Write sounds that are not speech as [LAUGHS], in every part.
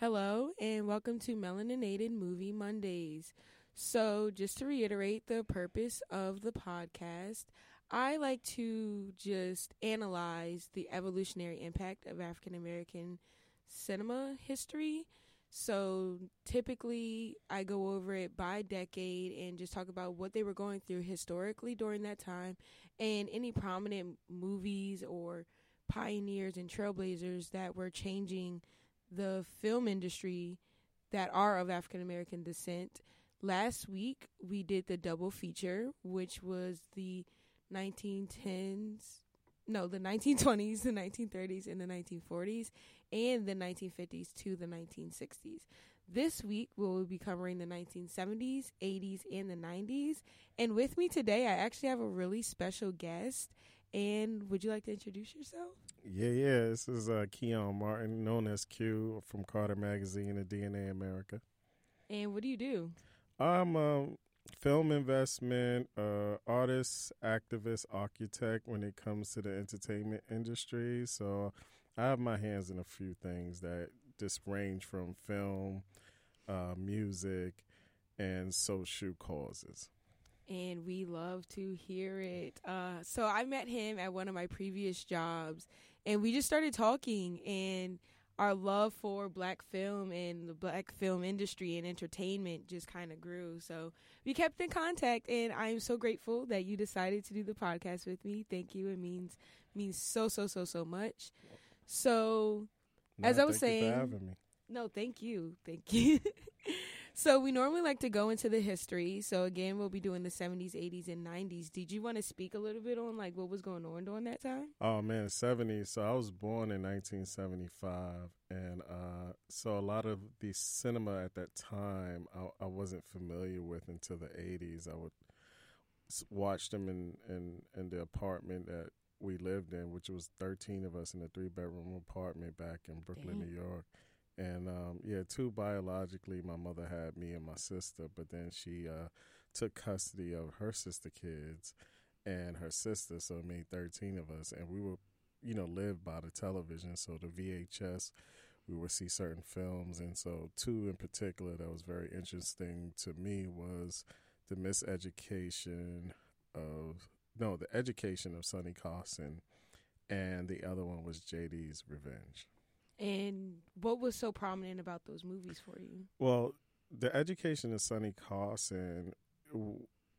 Hello, and welcome to Melaninated Movie Mondays. So, just to reiterate the purpose of the podcast, I like to just analyze the evolutionary impact of African American cinema history. So, typically, I go over it by decade and just talk about what they were going through historically during that time and any prominent movies or pioneers and trailblazers that were changing the film industry that are of African American descent. Last week, we did the double feature, which was the 1910s, no, the 1920s, the 1930s, and the 1940s, and the 1950s to the 1960s. This week, we will be covering the 1970s, 80s, and the 90s. And with me today, I actually have a really special guest. And would you like to introduce yourself? Yeah, yeah. This is uh, Queon Martin, known as Q from Carter Magazine and DNA America. And what do you do? I'm a film investment uh, artist, activist, architect when it comes to the entertainment industry. So I have my hands in a few things that just range from film, uh, music, and social causes and we love to hear it. Uh, so I met him at one of my previous jobs, and we just started talking, and our love for black film and the black film industry and entertainment just kind of grew. So we kept in contact, and I'm so grateful that you decided to do the podcast with me. Thank you. It means means so so so so much. So, no, as I was saying, no, thank you, thank [LAUGHS] you. So we normally like to go into the history. So again, we'll be doing the 70s, 80s, and 90s. Did you want to speak a little bit on like what was going on during that time? Oh man, 70s. So I was born in 1975, and uh, so a lot of the cinema at that time I, I wasn't familiar with until the 80s. I would watch them in in, in the apartment that we lived in, which was 13 of us in a three bedroom apartment back in Brooklyn, Damn. New York and um, yeah, two biologically, my mother had me and my sister, but then she uh, took custody of her sister kids and her sister, so it made thirteen of us, and we were, you know, live by the television, so the VHS. We would see certain films, and so two in particular that was very interesting to me was the miseducation of no, the education of Sonny Carson, and the other one was JD's Revenge. And what was so prominent about those movies for you? Well, the education of Sonny Carson,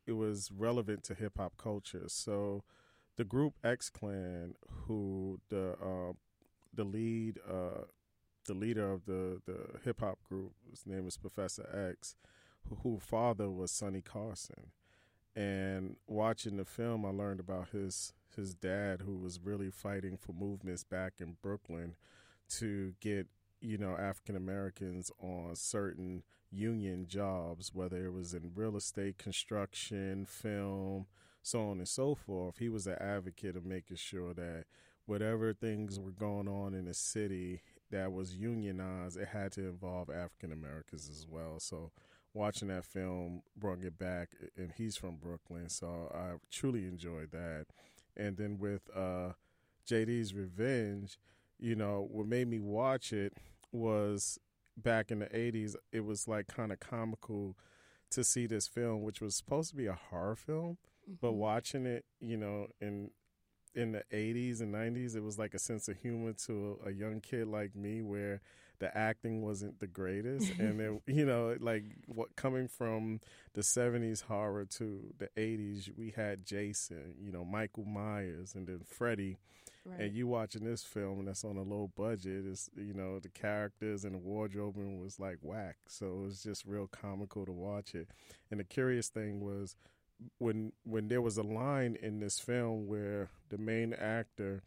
it was relevant to hip hop culture. So, the group X Clan, who the uh, the lead uh, the leader of the the hip hop group, his name is Professor X, who, who father was Sonny Carson. And watching the film, I learned about his his dad, who was really fighting for movements back in Brooklyn to get you know African Americans on certain union jobs, whether it was in real estate, construction, film, so on and so forth. He was an advocate of making sure that whatever things were going on in the city that was unionized, it had to involve African Americans as well. So watching that film brought it back, and he's from Brooklyn, so I truly enjoyed that. And then with uh, JD's Revenge you know, what made me watch it was back in the 80s, it was like kind of comical to see this film, which was supposed to be a horror film, mm-hmm. but watching it, you know, in in the 80s and 90s it was like a sense of humor to a, a young kid like me where the acting wasn't the greatest [LAUGHS] and it, you know like what coming from the 70s horror to the 80s we had Jason you know Michael Myers and then Freddy Right. And you watching this film that's on a low budget, is you know the characters and the wardrobing was like whack. So it was just real comical to watch it. And the curious thing was when when there was a line in this film where the main actor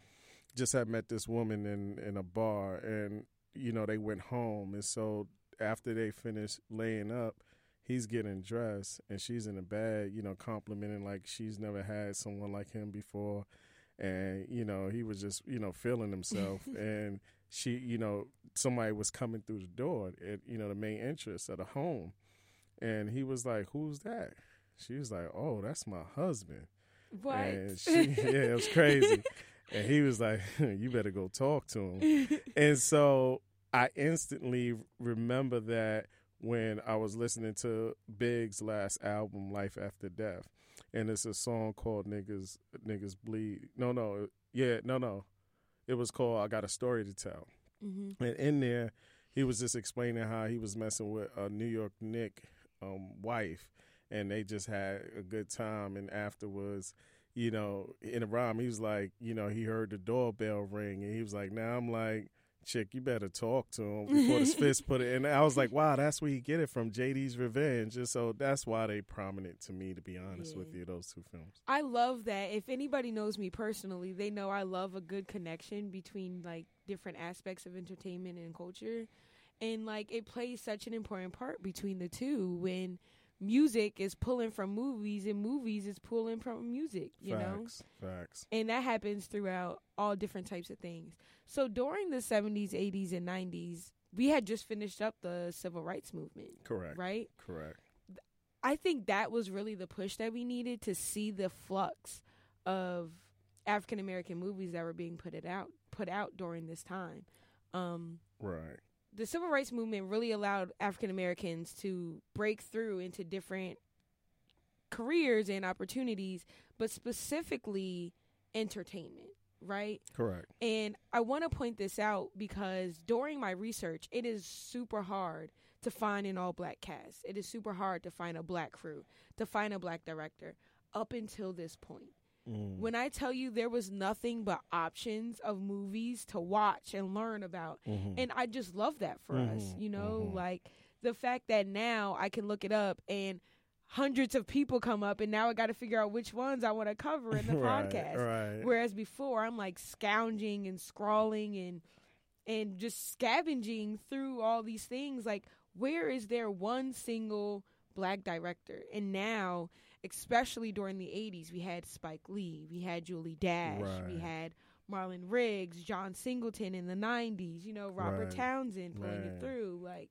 just had met this woman in in a bar, and you know they went home, and so after they finished laying up he's getting dressed and she's in the bed, you know, complimenting like she's never had someone like him before and you know he was just you know feeling himself. [LAUGHS] And she you know somebody was coming through the door at you know the main entrance of the home. And he was like who's that? She was like oh that's my husband. What? and she, yeah it was crazy. [LAUGHS] And he was like [LAUGHS] you better go talk to him. And so I instantly remember that when I was listening to Big's last album, Life After Death, and it's a song called "Niggas Niggas Bleed." No, no, yeah, no, no. It was called "I Got a Story to Tell," Mm-hmm. and in there, he was just explaining how he was messing with a New York Nick um, wife, and they just had a good time. And afterwards, you know, in the rhyme, he was like, you know, he heard the doorbell ring, and he was like, "Now I'm like." Chick, you better talk to him before the fist put it. And I was like, wow, that's where you get it from. JD's Revenge. And so that's why they prominent to me, to be honest Yeah. with you, those two films. I love that. If anybody knows me personally, they know I love a good connection between like different aspects of entertainment and culture. And like it plays such an important part between the two when music is pulling from movies and movies is pulling from music, you know? Facts. Facts. And that happens throughout all different types of things. So during the 70s, 80s, and 90s, we had just finished up the civil rights movement, Correct. right? Correct. I think that was really the push that we needed to see the flux of African American movies that were being put it out put out during this time. Um, Right. The civil rights movement really allowed African Americans to break through into different careers and opportunities, but specifically entertainment, right? Correct. And I want to point this out because during my research, it is super hard to find an all black cast. It is super hard to find a black crew, to find a black director up until this point. Mm. When I tell you there was nothing but options of movies to watch and learn about, Mhm. and I just love that for us, Mhm, you know, mhm. like the fact that now I can look it up and hundreds of people come up and now I got to figure out which ones I want to cover in [LAUGHS] the right, podcast. Right. Whereas before, I'm like scounging and scrawling and and just scavenging through all these things. Like, where is there one single black director? And now, especially during the '80s, we had Spike Lee, we had Julie Dash, we had Marlon Riggs, John Singleton in the '90s. You know, Robert Right. Townsend pulling Man. it through. Like,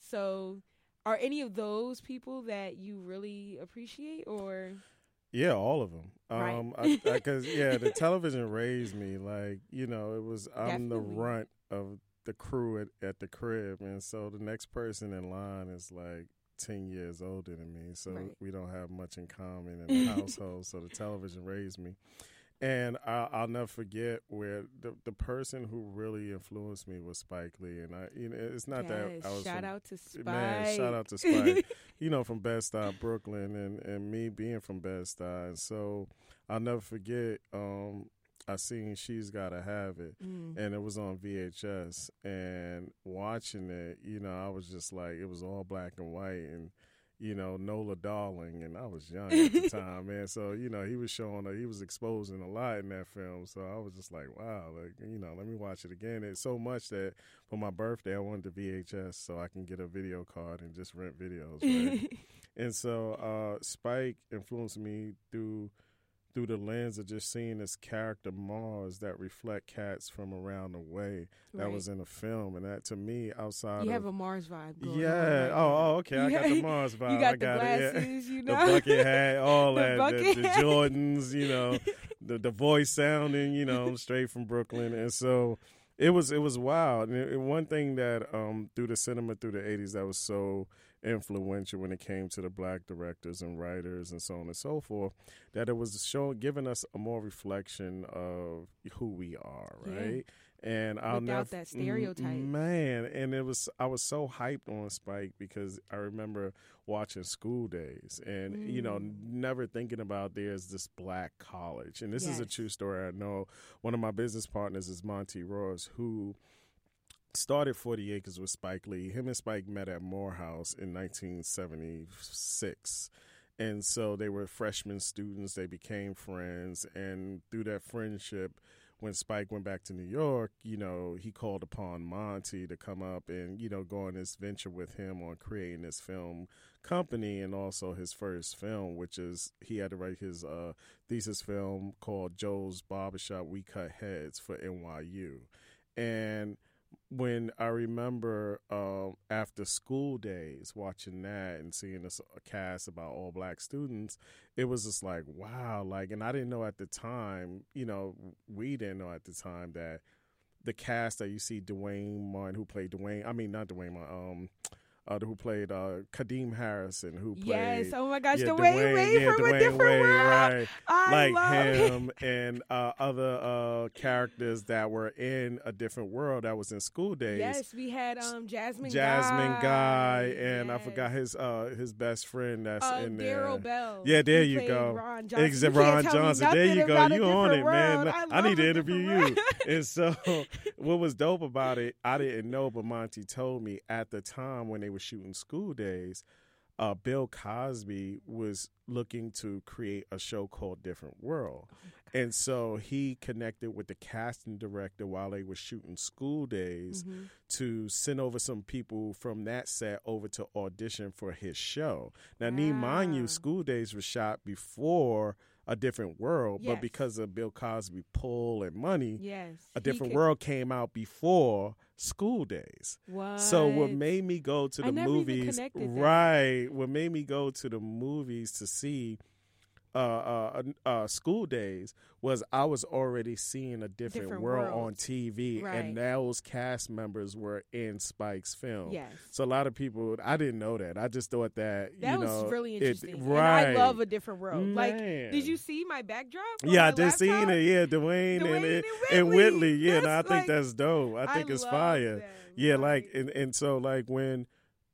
so. Are any of those people that you really appreciate, or Yeah, all of them. Right. Um, I, I, cause [LAUGHS] yeah, the television raised me. Like you know, it was I'm the runt of the crew at, at the crib, and so the next person in line is like ten years older than me. So Right. we don't have much in common in the [LAUGHS] household. So the television raised me, and I, I'll never forget where the the person who really influenced me was Spike Lee, and I you know it's not Yes, that I was shout from- out to Spike. Man, shout out to Spike. [LAUGHS] you know, from Bed Stuy, Brooklyn, and, and me being from Bed Stuy. And so I'll never forget, um, I seen She's Gotta Have It, Mm. and it was on VHS. And watching it, you know, I was just like, it was all black and white. And, you know, Nola Darling, and I was young at the [LAUGHS] time, man. So, you know, he was showing, he was exposing a lot in that film. So I was just like, wow, like, you know, let me watch it again. It's so much that for my birthday, I wanted the VHS so I can get a video card and just rent videos. Right? [LAUGHS] and so uh, Spike influenced me through through the lens of just seeing this character Mars that reflect cats from around the way that Right. was in the film, and that to me outside You of have a Mars vibe. Yeah, right oh, oh, okay, I got got- the Mars [LAUGHS] vibe. You got I the got it. yeah. glasses, you The bucket hat, [LAUGHS] all The that, the, the. Jordans, you know, [LAUGHS] the the voice sounding, you know, straight from Brooklyn, and so it was it was wild. And, and one thing that um through the cinema through the '80s that was so influential when it came to the black directors and writers and so on and so forth, that it was showing giving us a more reflection of who we are, Yeah. right? And I'll Without that stereotype. Man. And it was I was so hyped on Spike because I remember watching School Daze and you know Mm. never thinking about there's this black college and this is a true story. I know one of my business partners is Monty Ross who started 40 Acres with Spike Lee. Him and Spike met at Morehouse in 1976. And so they were freshman students. They became friends. And through that friendship, when Spike went back to New York, you know, he called upon Monty to come up and, you know, go on this venture with him on creating this film company and also his first film, which is he had to write his uh, thesis film called Joe's Barbershop We Cut Heads for NYU. And when I remember um, after School Daze watching that and seeing this cast about all black students, it was just like wow, like, and I didn't know at the time, you know, we didn't know at the time that the cast that you see Dwayne Martin who played Dwayne. I mean, not Dwayne Martin. Um, uh, who played uh, Kadeem Hardison, who played yes, oh my gosh, yeah, Dwayne, Dwayne Wade yeah, from Dwayne a different Wade, world. right? I like love him and uh, other uh, characters that were in a different world that was in School Daze. Yes, we had um Jasmine, Jasmine Guy, Guy, and I forgot his uh, his best friend that's uh, in there. Daryl Bell. Yeah, there He you go. Ron Johnson. Ex- Ron can't tell me Johnson. There you go. You on it, man. world. I, need to interview you. [LAUGHS] and so, [LAUGHS] what was dope about it, I didn't know, but Monty told me at the time when they were shooting School Daze, uh, Bill Cosby was looking to create a show called Different World. and so he connected with the casting director while they were shooting School Daze Mhm. to send over some people from that set over to audition for his show. Now, need mind you, School Daze was shot before A Different World, Yes. but because of Bill Cosby pull and money, Yes, A Different World came out before School Daze. What? So what made me go to the movies, right? What made me go to the movies to see uh, uh, uh, School Daze was I was already seeing a different, Different world on. TV, Right. and those cast members were in Spike's film. Yes. So a lot of people, I didn't know that. I just thought that That you was know, really it- interesting. And right? I love a different world. Like, did you see my backdrop? Yeah, I just seen it. Yeah, Dwayne, Dwayne and, and and, Whitley. and Whitley. Yeah, and I That's think like- that's dope. I think it's love fire. them. Yeah, like Like, and, and so like when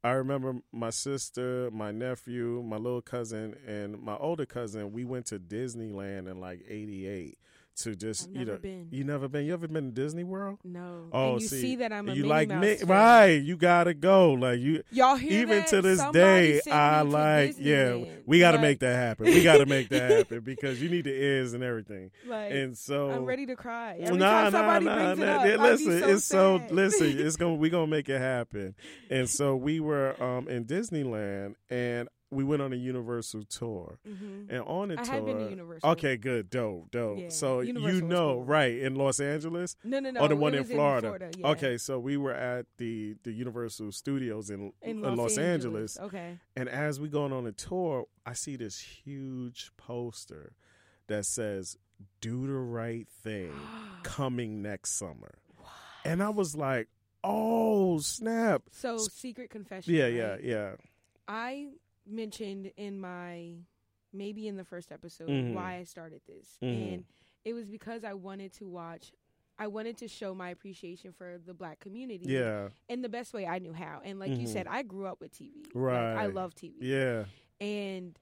I remember my sister, my nephew, my little cousin, and my older cousin, we went to Disneyland in like '88 to just you never know been. you never been you ever been to Disney World? no. Oh, and you see, see, that I'm a you like Mi- right? You gotta go. Like you, Y'all hear even that? to this Somebody day, I me like. Yeah, we got to Like- make that happen. We got to make that [LAUGHS] happen because you need the ears and everything. Like, And so I'm ready to cry every nah, nah, nah, brings nah. it up. Listen, so it's so listen. It's [LAUGHS] gonna we gonna make it happen. And so we were um in Disneyland and we went on a Universal tour. Mhm. And on the I tour, have been to Universal. okay, good, dope, dope. Yeah, so Universal you know, cool. right in Los Angeles No, no, no. or the one in was Florida. yeah. Okay, so we were at the the Universal Studios in, In in Los, Angeles. Okay. And as we going on a tour, I see this huge poster that says "Do the Right Thing" [GASPS] coming next summer, and I was like, "Oh snap!" So, secret confession. Yeah, right? yeah, yeah. I mentioned in my maybe in the first episode Mhm. why I started this, Mhm. and it was because I wanted to watch. I wanted to show my appreciation for the black community, Yeah, in the best way I knew how. And like you Mhm. said, I grew up with TV. Like, I love TV. yeah. And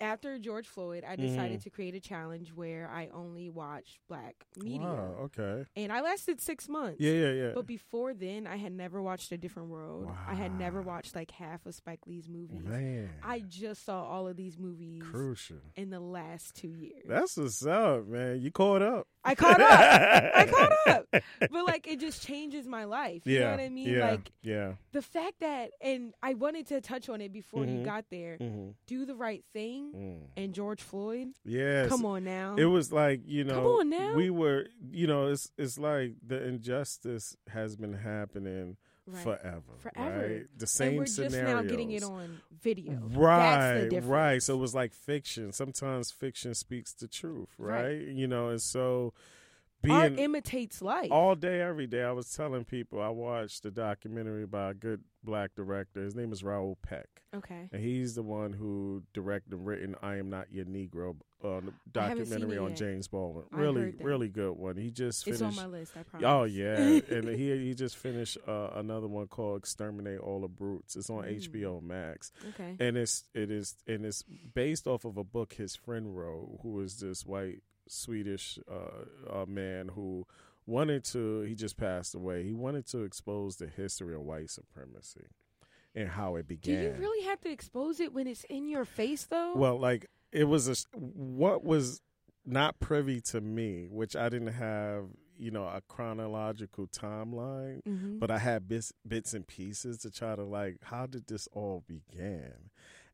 after George Floyd, I decided Mhm. to create a challenge where I only watched black media, Wow. Okay. and I lasted six months. Yeah, yeah, yeah. But before then, I had never watched A Different World. I had never watched like half of Spike Lee's movies. Man, I just saw all of these movies crucial. in the last two years. That's what's up, man. You caught up. [LAUGHS] I caught up. I caught up. [LAUGHS] But like it just changes my life. You Yeah. know what I mean? Yeah. Like yeah. the fact that and I wanted to touch on it before Mhm. you got there. Mm-hmm. Do the right thing Mm. and George Floyd. Yes. Come on now. It was like you know, Come on now. we were, you know, it's it's like the injustice has been happening right. forever, Forever. right? The same and we're just now getting it on video. Right, right. So it was like fiction. Sometimes fiction speaks the truth, right? Right. You know, and so art imitates life. all day, every day, I was telling people I watched a documentary by a good black director. His name is Raoul Peck. okay. And he's the one who directed and written "I Am Not Your Negro" uh, I haven't seen documentary on yet. James Baldwin. Really, really good one. He just finished It's on my list, I promise. Oh yeah, [LAUGHS] and he he just finished uh, another one called "Exterminate All the Brutes." It's on Mm. HBO Max, okay. and it's it is and it's based off of a book his friend wrote, who is this white Swedish uh, uh, man who wanted to. He just passed away. He wanted to expose the history of white supremacy and how it began. Do you really have to expose it when it's in your face though? Well, like it was a what was not privy to me, which I didn't have, you know, a chronological timeline, Mhm. but I had bits bits and pieces to try to like how did this all begin?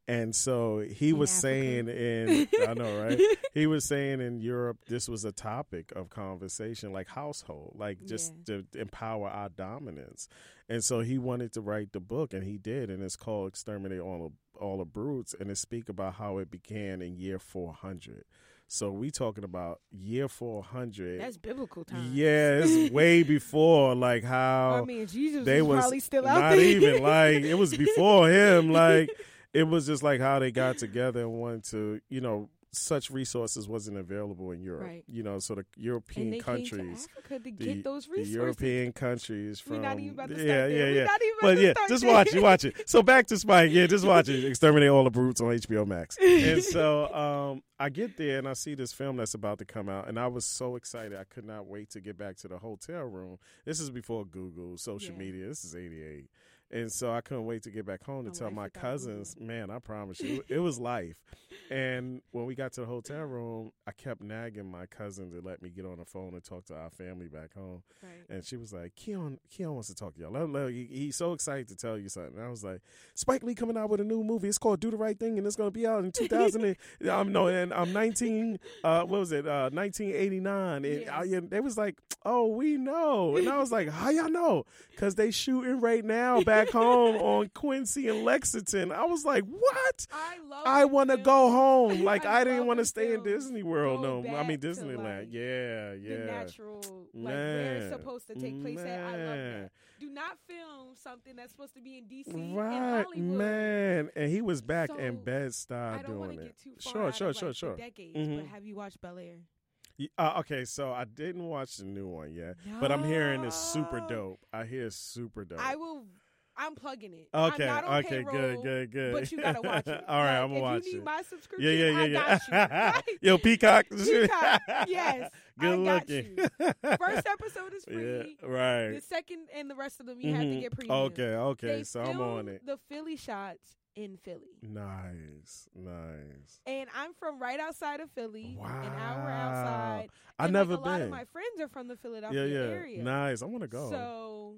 And so he In was Africa. saying in I know, right? [LAUGHS] he was saying in Europe this was a topic of conversation, like household, like just to empower our dominance. And so he wanted to write the book, and he did, and it's called "Exterminate All the All the Brutes," and it speak about how it began in year four hundred. So we talking about year 400. That's biblical time. Yeah, it's [LAUGHS] way before like how I mean, Jesus they was was probably still out not there. even like it was before him. [LAUGHS] Like it was just like how they got together and wanted to, you know, such resources wasn't available in Europe. Right. You know, so the European they countries, to to the, get those the resources. European countries from We're not even about to yeah, start yeah, there. We're yeah. not even about But to yeah, start just there. watch it, watch it. So back to Spike, yeah, just watch it. [LAUGHS] Exterminate all the brutes on HBO Max. And so [LAUGHS] um, I get there and I see this film that's about to come out, and I was so excited. I could not wait to get back to the hotel room. This is before Google, social Yeah. media. This is '88. And so I couldn't wait to get back home to tell my cousins, man, I promise you, [LAUGHS] it was life. And when we got to the hotel [LAUGHS] room, I kept nagging my cousin to let me get on the phone and talk to our family back home. Right. And she was like, Queon, Queon wants to talk to y'all. Let let he, he's so excited to tell you something. And I was like, Spike Lee coming out with a new movie. It's called Do the Right Thing, and it's going to be out in 2000. and, [LAUGHS] I'm no, and I'm 19. Uh, what was it? Uh, 1989. And Yeah. I, and they was like, Oh, we know. And I was like, How y'all know? Because they shooting right now back home on Quincy and Lexington. I was like, What? I love. I want to go home. [LAUGHS] Like I I, didn't want to stay in. Disney World. Go No, I mean Disneyland. like, yeah, The natural, like where it's supposed to take place at. I love that. Do not film something that's supposed to be in DC Right, Hollywood. man. And he was back So, in Bed Stuy I don't want doing it. get too far Sure, sure, of, sure, like, sure. Decades, Mhm. but have you watched Bel Air? Uh, okay, so I didn't watch the new one yet, but I'm hearing it's super dope. I hear it's super dope. I will. I'm plugging it. okay, I'm not on okay, payroll, good, good, good. But you gotta watch [LAUGHS] it. All right, Like, I'm gonna if watch you need it. my subscription, yeah, yeah, yeah, I yeah. got you. [LAUGHS] Yo, Peacock. [LAUGHS] Peacock, yes, Good I got looking. First episode is free. yeah, right. The second and the rest of them you have to Mhm. get premium. Okay, okay. They so I'm on it. The Philly shots in Philly, Nice, nice. and I'm from right outside of Philly, Wow. an hour outside. I and, never like, a lot of my friends are from the Philadelphia yeah, yeah. area. Nice. I want to go. So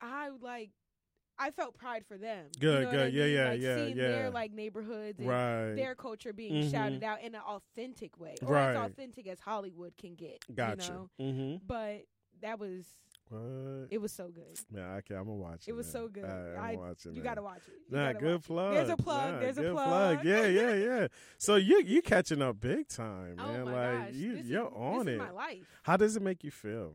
I like I felt pride for them. Good, you know what I good. Yeah, yeah, like, yeah, Seeing yeah. their like neighborhoods and right. their culture being Mhm. shouted out in an authentic way, or Right. as authentic as Hollywood can get. Gotcha. You know? Mm-hmm. But that was What? it was so good. Man, okay, I'm gonna watch it. It was so good. All right, I'm I- watching You it. gotta watch it. You Nah, good watch it. plug. There's a plug. Nah, There's a good plug. Yeah, yeah, yeah. So you you catching up big time, Oh man. my like gosh, you this you're is, on it. Is my life. How does it make you feel?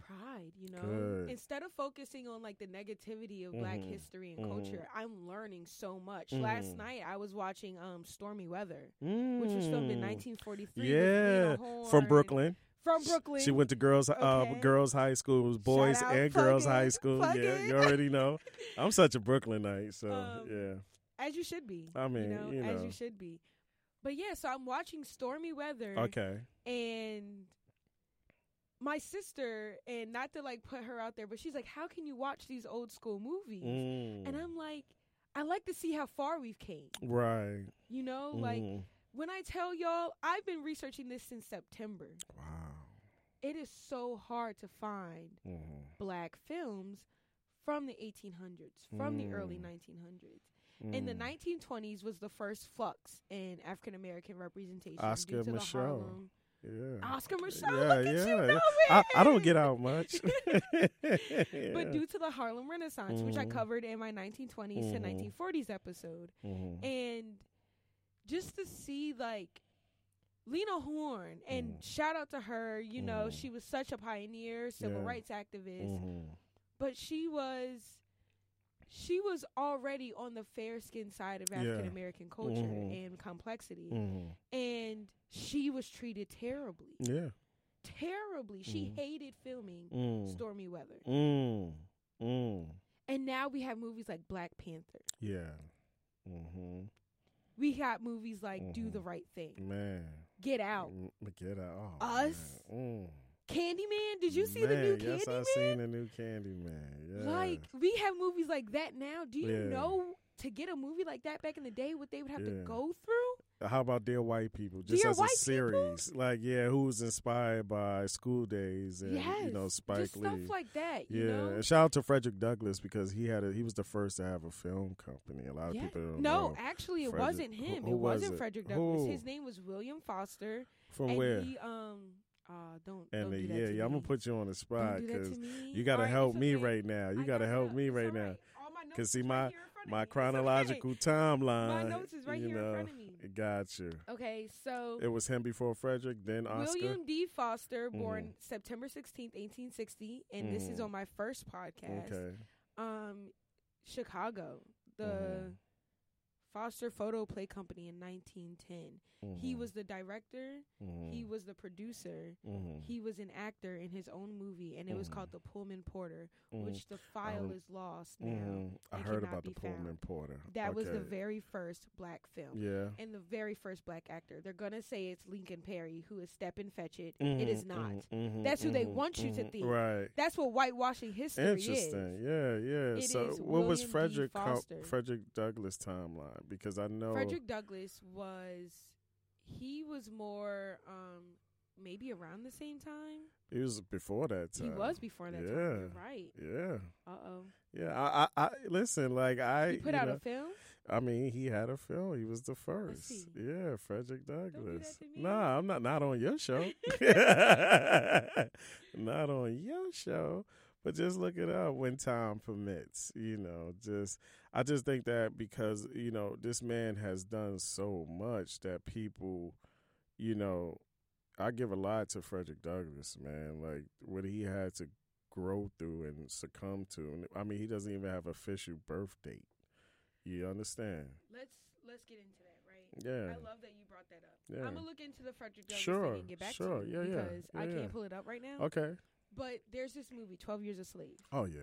Pride, you know. Good. Instead of focusing on like the negativity of black Mhm. history and Mhm. culture, I'm learning so much. Last Mhm. night I was watching um Stormy Weather, Mm. which was filmed in 1943 Yeah, from Brooklyn. From Brooklyn. She went to girls uh girls high school. It was boys out, and girls in, high school. plug yeah, in. you already know. [LAUGHS] I'm such a Brooklynite, so Um, yeah. as you should be. I mean, you know, you as you should be. But yeah, so I'm watching Stormy Weather Okay. and my sister and not to like put her out there, but she's like, "How can you watch these old school movies?" Mm. And I'm like, I like to see how far we've came. right. You know, like Mhm. when I tell y'all, I've been researching this since September. wow. It is so hard to find Mhm. black films from the 1800s, from the early Mm. 1900s. In the Mm. 1920s was the first flux in African American representation Oscar due to the Harlem. Yeah. Oscar Micheaux, Yeah, look at yeah, you know I, I don't get out much. [LAUGHS] But due to the Harlem Renaissance, which I Mhm. covered in my 1920s to Mhm. 1940s episode, Mhm. and just to see like Lena Horne and Mhm. shout out to her, you know, Mhm. she was such a pioneer, civil rights activist, Mhm. but she was she was already on the fair skin side of African American culture Mhm. and complexity. Mhm. And she was treated terribly. Yeah. Terribly. She Mhm. hated filming Mm. Stormy Weather. Mm. Mm. And now we have movies like Black Panther. Yeah. Mm-hmm. We got movies like Do the Mhm. Right Thing, Man. Get Out, Mm, Get out. Oh, Us? Man. Candyman. Did you see the new Man, Yes, I Candyman? seen the new Candyman. Yeah. Like we have movies like that now. Do you Yeah. know to get a movie like that back in the day what they would have to go through? How about Dear White People? Just Dear as White a series. Like, yeah, who was inspired by School Daze and yes, you know Spike just Lee. stuff like that. You yeah, know? and shout out to Frederick Douglass because he had a he was the first to have a film company. A lot of Yeah. people don't know. No, know. actually, it Frederick- wasn't him. who it was wasn't it? Frederick Douglass. Who? His name was William Foster. From and where? He, um, uh, don't and don't do that yeah, yeah, I'm gonna put you on the spot because you gotta right, help me okay. right now. You gotta got help me right now. right. All my notes 'Cause see, my- right here in front of My. Okay. chronological timeline. My notes is right you here know, in front of me. Got you. Okay, so It was him before Frederick, then Oscar. William D. Foster, born Mhm. September sixteenth, eighteen sixty, and this is Mhm. on my first podcast. Okay. Um, Chicago, the Mhm. Foster Photo Play Company in nineteen ten. He was the director. He Mhm. was the producer. Mhm. He was an actor in his own movie, and it was called The Pullman Porter, Mhm. which the file Um, is lost now. Mhm. I heard about the Pullman found. Porter. That was the very first black film. Yeah. And the very first black actor. They're gonna say it's Lincoln Perry, who is Stepin Fetchit. It is not. That's who they want you to think. Right. That's what whitewashing history Interesting. is. Yeah, yeah. It so, what was William D. Frederick Co- Frederick Douglass timeline? Because I know Frederick Douglass was he was more um maybe around the same time. he was before that time. He was before that time. Yeah. You're right. Yeah, Uh oh. yeah. I, I, I listen. Like I, He put out know, a film. I mean, he had a film. He was the first. Yeah, Frederick Douglass. me. Nah, I'm not. Not on your show. [LAUGHS] [LAUGHS] not on your show. But just look it up when time permits. You know, just I just think that because you know this man has done so much that people, you know, I give a lot to Frederick Douglass, man. Like what he had to grow through and succumb to. And I mean, he doesn't even have official birth date. You understand? Let's let's get into that, right? Yeah. I love that you brought that up. Yeah. I'm gonna look into the Frederick Douglass Sure, thing and get back sure. to you Yeah, yeah. because I Yeah, can't pull it up right now. Okay. But there's this movie, Twelve Years a Slave, Oh yeah.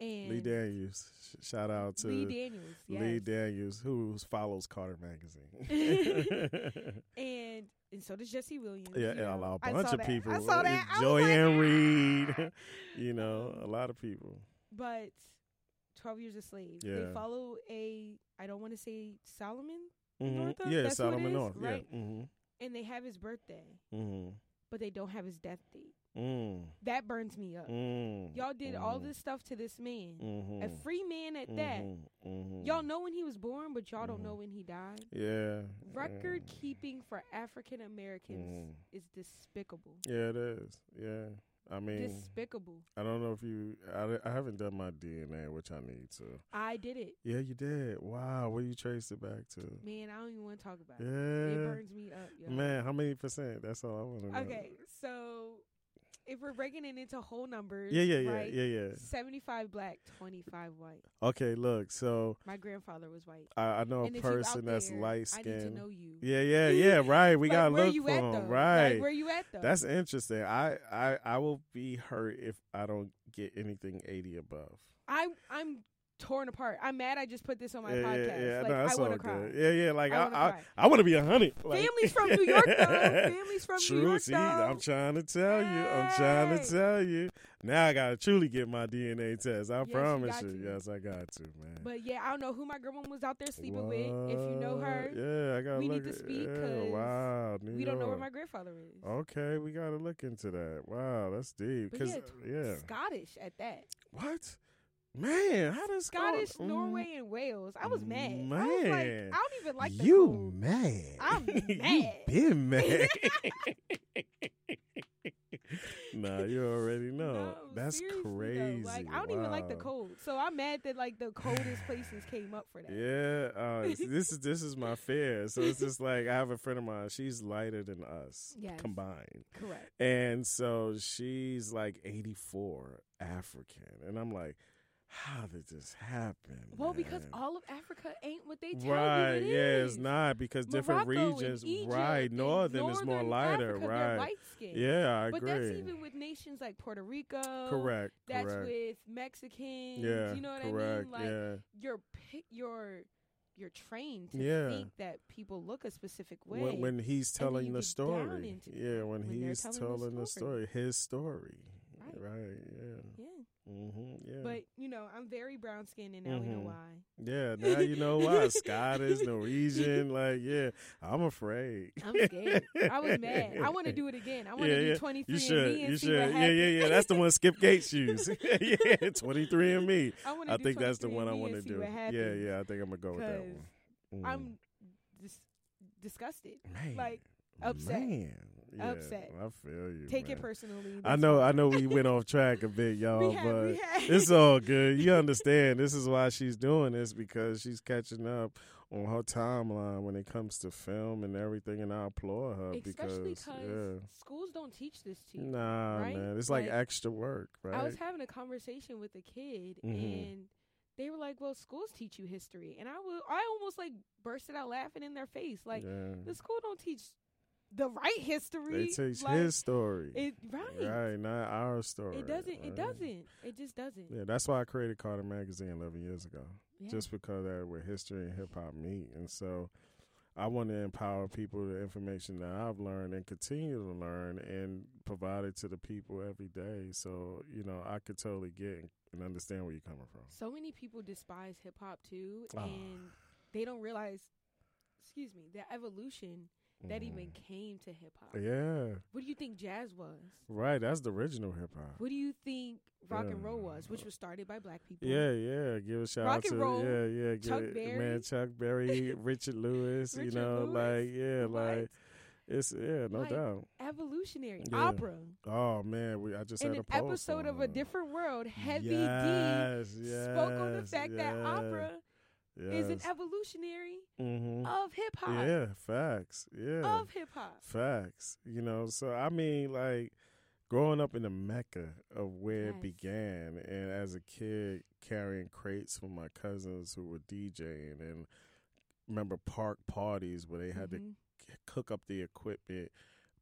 and Lee Daniels. Shout out to Lee Daniels, yes. Lee Daniels, who follows Carter Magazine. [LAUGHS] and and so does Jesse Williams. yeah, and know. a bunch of that. people. I saw that. Joanne like, Reed. "Ah." [LAUGHS] you know, a Um, lot of people. But Twelve Years a Slave. Yeah. They follow a I don't want to say Solomon, Mhm. North? Yeah, That's Solomon North. right? Yeah. Mm-hmm. and they have his birthday, Mm-hmm. but they don't have his death date. Mm. That burns me up. Mm. Y'all did all Mhm. this stuff to this man, Mm-hmm. a free man at that. Mm-hmm. Y'all know when he was born, but y'all don't know when he died. Yeah. Record keeping for African Americans Mhm. is despicable. Yeah, it is. Yeah. I mean, Despicable. I don't know if you. I, I haven't done my DNA, which I need to. I did it. Yeah, you did. Wow, where you traced it back to? Man, I don't even want to talk about it. It Yeah, burns me up. Yo. man. How many percent? That's all I want to know. Okay, so if we're breaking it into whole numbers, Yeah, yeah, yeah, right? yeah, yeah. 75 black, 25 white. Okay, look. So My grandfather was white. I, I know a and out person that's there, light I need to skinned. know you. Yeah, yeah, [LAUGHS] yeah. Right. We Like, gotta look you for at, 'em. though? Right. Like, where you at though? That's interesting. I, I I will be hurt if I don't get anything eighty above. I I'm torn apart. I'm mad. I just put this on my yeah, podcast. yeah, yeah. Like no, that's I want to cry. good. Yeah, yeah. Like I I, I. I, want to be a hundred. Like, Family's from New York though. [LAUGHS] Family's from True. New York See, though. I'm trying to tell you. I'm trying to tell you. Now I gotta truly get my DNA test. I Yes, promise got you. Yes, I got to, man. But yeah, I don't know who my grandma was out there sleeping with. If you know her, yeah, I gotta we look need to speak yeah, 'cause wow, New we don't know where my grandfather is. Okay, we gotta look into that. Wow, that's deep. Cause yeah, yeah, Scottish at that. what? Man, how does Scottish, Scot- Norway, and Wales. I was mad. I was like, Man. I don't even like the you mad? I'm [LAUGHS] you mad. been mad. [LAUGHS] nah, you already know. No, That's though. crazy. Like I don't even like the cold, so I'm mad that like the coldest [SIGHS] places came up for that. Yeah, uh, [LAUGHS] this is this is my fear. So it's just like I have a friend of mine. She's lighter than us Yes. combined, Correct. and so she's like eighty four African, and I'm like, how did this happen? Well, because all of Africa ain't what they tell right, you it yeah, it's not because different Morocco and regions, Egypt right? and Northern is more lighter, Africa, right? light skinned. Yeah, I but agree. But that's even with nations like Puerto Rico. correct, That's correct. with Mexicans. yeah, you know what correct. I mean? Like yeah, you're you're you're trained to Yeah. think that people look a specific way. when, when he's telling the story, yeah, when, when he's telling the telling the story. story, his story, Right. right? Yeah, yeah. Hmm yeah. But you know, I'm very brown skinned, and now we know Mhm. why. Yeah, [LAUGHS] now you know why. Scottish, Norwegian, like, yeah, I'm afraid. I'm scared. I was [LAUGHS] mad. I want to do it again. I want to Yeah, do yeah. 23 You and should, me and you see should. what Yeah, happens. yeah, yeah. That's the one Skip Gates used. [LAUGHS] yeah, 23 and me. I, I think that's the one I want to do. Yeah, yeah, I think I'm gonna go with that one. Mm. I'm dis- disgusted. man, like, upset. Man. Yeah, Upset. I feel you. Take it man. personally. I know. I know. We went off track a bit, [LAUGHS] y'all, had, but it's all good. You [LAUGHS] understand? This is why she's doing this because she's catching up on her timeline when it comes to film and everything, and I applaud her Especially because yeah. schools don't teach this to you. Nah, right? man, it's like, Like, extra work, right? I was having a conversation with a kid Mhm. and they were like, "Well, schools teach you history," and I was I almost like bursted out laughing in their face, like yeah. the school don't teach the right history. They teach like, his story, It right. right? Not our story. It doesn't. It doesn't. It just doesn't. Yeah, that's why I created Carter Magazine 11 years ago. Yeah. just because that where history and hip hop meet. And so I want to empower people with the information that I've learned and continue to learn and provide it to the people every day. So, you know, I could totally get and understand where you're coming from. so many people despise hip hop too, Ah. and they don't realize. Excuse me, the evolution that even Mhm. came to hip hop. Yeah, What do you think jazz was? right. That's the original hip hop. What do you think rock and roll was, which was started by black people? Yeah, yeah. Give a shout Rock out and to roll, yeah, yeah. Give Chuck it, Berry. man, Chuck Berry, [LAUGHS] Richard Lewis. you know, Lewis. like yeah, What? like it's yeah, no Like, doubt. evolutionary Yeah. opera. Oh man, we I just In had an episode of a different world, Heavy yes, D spoke on the yes, fact that yes, is an evolutionary Mhm. of hip hop. Yeah, facts. Yeah, Of hip hop. facts. You know, so I mean, like growing up in the mecca of where Yes. it began, and as a kid carrying crates for my cousins who were DJing, and remember park parties where they had to Mhm. c- cook up the equipment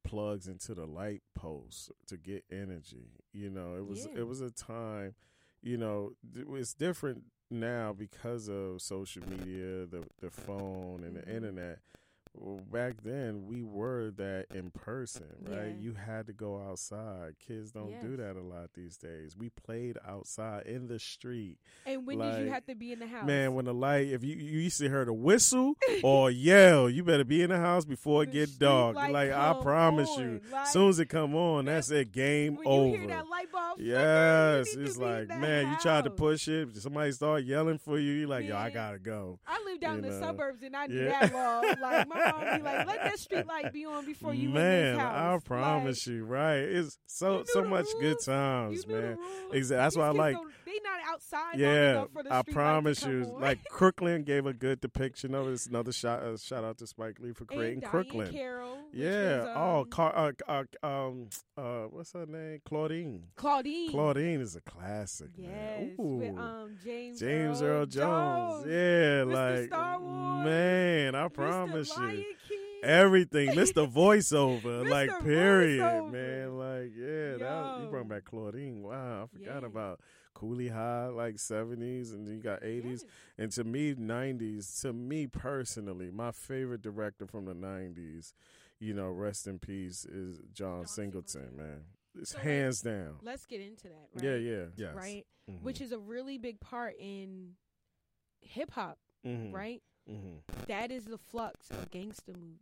plugs into the light posts to get energy you know it was Yeah. it was a time you know it's different now because of social media the the phone and the mm-hmm. internet well, back then we were that in person right Yeah. you had to go outside kids don't do that a lot these days we played outside in the street And when did you have to be in the house? Man, when the light, if you you used to hear the whistle or [LAUGHS] yell, you better be in the house before it get dark. Like I promise you, on, like, soon as it come on, that's it. Game you over. hear that light bulb Yes, it's like man, you tried to push it, somebody start yelling for you. You're like, yo, I gotta go. I live down you in the know. suburbs and I knew Yeah. that law. Like my mom be like, let that street light be on before you man, in this house. I promise you, right? It's so so much good times, you man. rules. Exactly. That's why I like. don't- They not outside. Yeah, for the I street light to promise you. on. Like [LAUGHS] Crooklyn gave a good depiction of it. It's another shout uh, shout out to Spike Lee for creating Diahann Crooklyn. Carroll, Yeah. oh, um, Car- uh, uh, um, uh, what's her name? Claudine. Claudine. Claudine is a classic. Yes, with um James James Earl, Earl Jones. Yeah, Mr. like Star Wars, man, I Mr. promise you. Everything, Mr. [LAUGHS] Voiceover, like period, Voiceover. man. Like, yeah, that you brought back Claudine. Wow, I forgot Yeah. about Cooley High, like seventies, and then you got eighties. Yes. And to me, 90s, to me personally, my favorite director from the 90s, you know, rest in peace, is John, John Singleton, Singleton. man. It's So, like, hands down. Let's get into that. Right? Yeah, yeah. Yes. Right, Mhm. which is a really big part in hip hop. Mhm. Right, Mhm. that is the flux of gangster movies.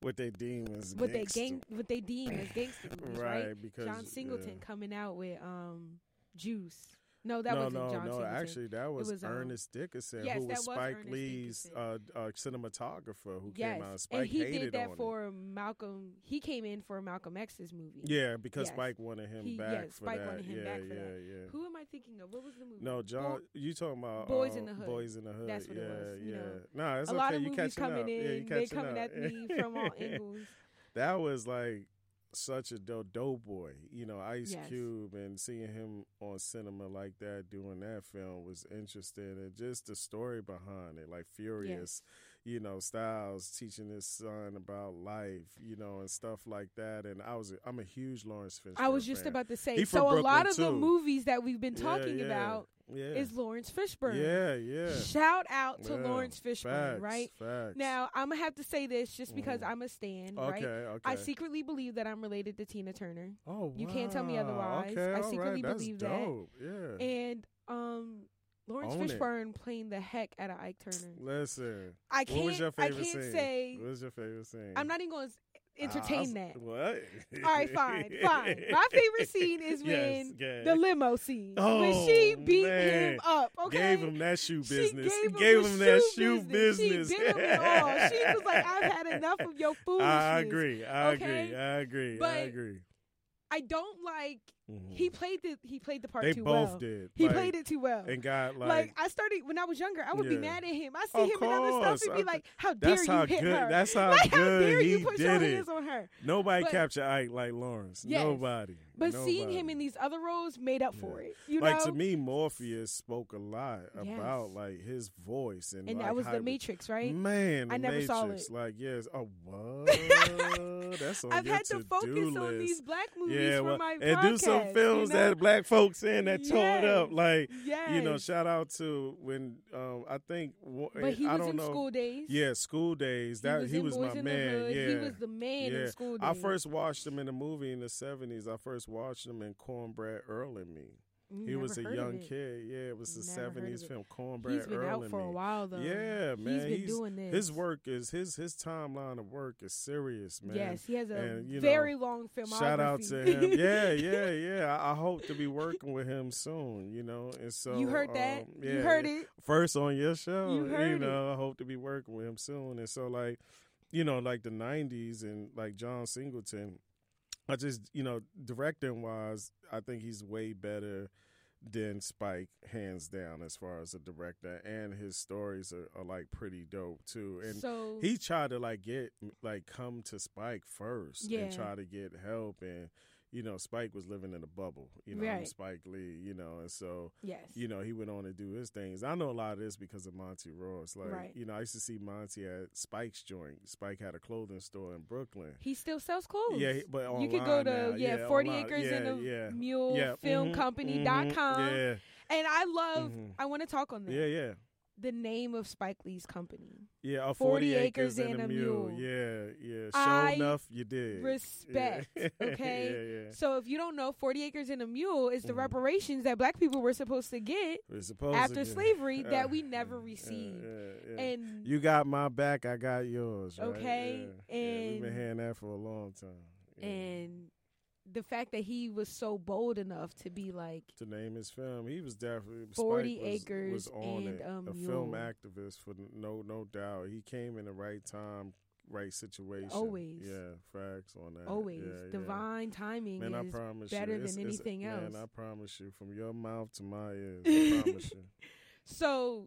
What they deem as What they gangster. gang, what they deem as gangster movies. right, Right. because John Singleton yeah. coming out with um Juice. No, that no, wasn't no, John no. Singleton. Actually, that was, was, um, Ernest Dickerson, yes, who was was Spike Ernest Lee's uh, uh, cinematographer, who yes, came out. Spike and he hated did that on it. for Malcolm. He came in for Malcolm X's movie. Yeah, because Yes. Spike wanted him He- back yes, for Spike that. wanted him yeah, back for yeah, that. yeah. Who am I thinking of? What was the movie? No, John, Bo- you talking about Boys um, in the Hood. Boys in the Hood. That's what yeah, it was, you yeah. know. No, it's a okay. lot of you movies coming up. in. Yeah, they coming at me from all [LAUGHS] angles. That was like such a dope, dope boy. You know, Ice Yes. Cube and seeing him on cinema like that doing that film was interesting. And just the story behind it, like Furious, you know, Styles teaching his son about life, you know, and stuff like that. And I was, I'm a huge Laurence Fishburne I was just fan. about to say. He So a lot of the movies that we've been talking yeah, about yeah. is Laurence Fishburne. Yeah, yeah. Shout out to Yeah. Laurence Fishburne, Facts, right? Facts. Now I'm gonna have to say this just because Mhm. I'm a stan, okay, right? okay. I secretly believe that I'm related to Tina Turner, Oh, You can't tell me otherwise. Okay, I secretly right. Believe that. Yeah. and um, Laurence Own it. Fishburne playing the heck out of Ike Turner. Listen, I can't. what was your I favorite can't scene? say. What was your favorite scene? I'm not even going to entertain I- that. [LAUGHS] What? All right, fine, [LAUGHS] fine. My favorite scene is Yes, when yeah. the limo scene Oh, when she beat man. him up. Okay, Gave him that shoe business. She business. gave him, that shoe shoe business. She did him it all. She was like, "I've had enough of your [LAUGHS] foolishness." I agree. I okay? agree. I agree. I agree. I don't like. Mhm. He played the he played the part they too both well. did. He Like, played it too well. and got like, like, I started when I was younger, I would be mad at him. I see him in other course. stuff and be like, "How dare that's you how hit good. her? That's how [LAUGHS] like, how good dare he you put your did it. hands on her?" Nobody But- captured Ike like Laurence. Yes. Nobody. But seeing him in these other roles made up for it. You like know, to me, Morpheus spoke a lot about like his voice and and like, that was the Matrix, right? Man, I never Matrix. saw it. Like yes, oh [LAUGHS] what? That's on I've had to focus on these black movies yeah, for well, my and do some films you know? that black folks in that tore it up. Like yes. you know, shout out to when um I think but he I was in know. School Daze. Yeah, School Daze. That he he was, was, Boys my man. Yeah, he was the man Yeah. in School Daze. I first watched him in a movie in the seventies. I first watched him in Cornbread Earl and Me. Mm, He was a young kid. Yeah, it was the Never heard of seventies film Cornbread He's been Earl out for a while though. Yeah, man. He's been He's- doing this. His work is his his timeline of work is serious, man. Yes, he has a And, you know, very long filmography. Shout out to him. [LAUGHS] Yeah, yeah, yeah. I, I hope to be working with him soon. You know, and so you heard that? um, yeah, you heard it. first on your show. You heard it. know, I hope to be working with him soon. And so, like, you know, like the '90s and like John Singleton. I just, you know, directing wise, I think he's way better than Spike, hands down, as far as a director. And his stories are, are like pretty dope too. And so he tried to like get like come to Spike first Yeah. and try to get help and you know Spike was living in a bubble you know Right. Spike Lee you know and so yes, you know he went on to do his things I know a lot of this because of Monty Ross like Right. you know I used to see Monty at Spike's joint Spike had a clothing store in Brooklyn he still sells clothes. yeah but you could go to yeah, forty online. acres yeah, and a yeah. mule yeah. film mhm, company dot mhm, com. yeah And I love. Mhm. I want to talk on that. yeah yeah The name of Spike Lee's company. yeah a 40 40, acres acres and and a mule. mule. yeah yeah I sure enough you did Respect. [LAUGHS] Yeah. Okay. yeah yeah So if you don't know, forty acres and a mule is the Mhm. reparations that black people were supposed to get supposed after to get- slavery [LAUGHS] that we never received. And you got my back, I got yours. Right? Okay, yeah, we've been hearing that for a long time. And the fact that he was so bold enough to be like to name his film, he was definitely 40 Spike was, acres was on and it. a a mule. film activist for no no doubt. He came in the right time, right situation. Always. yeah, facts on that. always Yeah, yeah. divine timing Man, I is promise better you, than it's- anything else. Man, I promise you, from your mouth to my ears, I [LAUGHS] promise you. so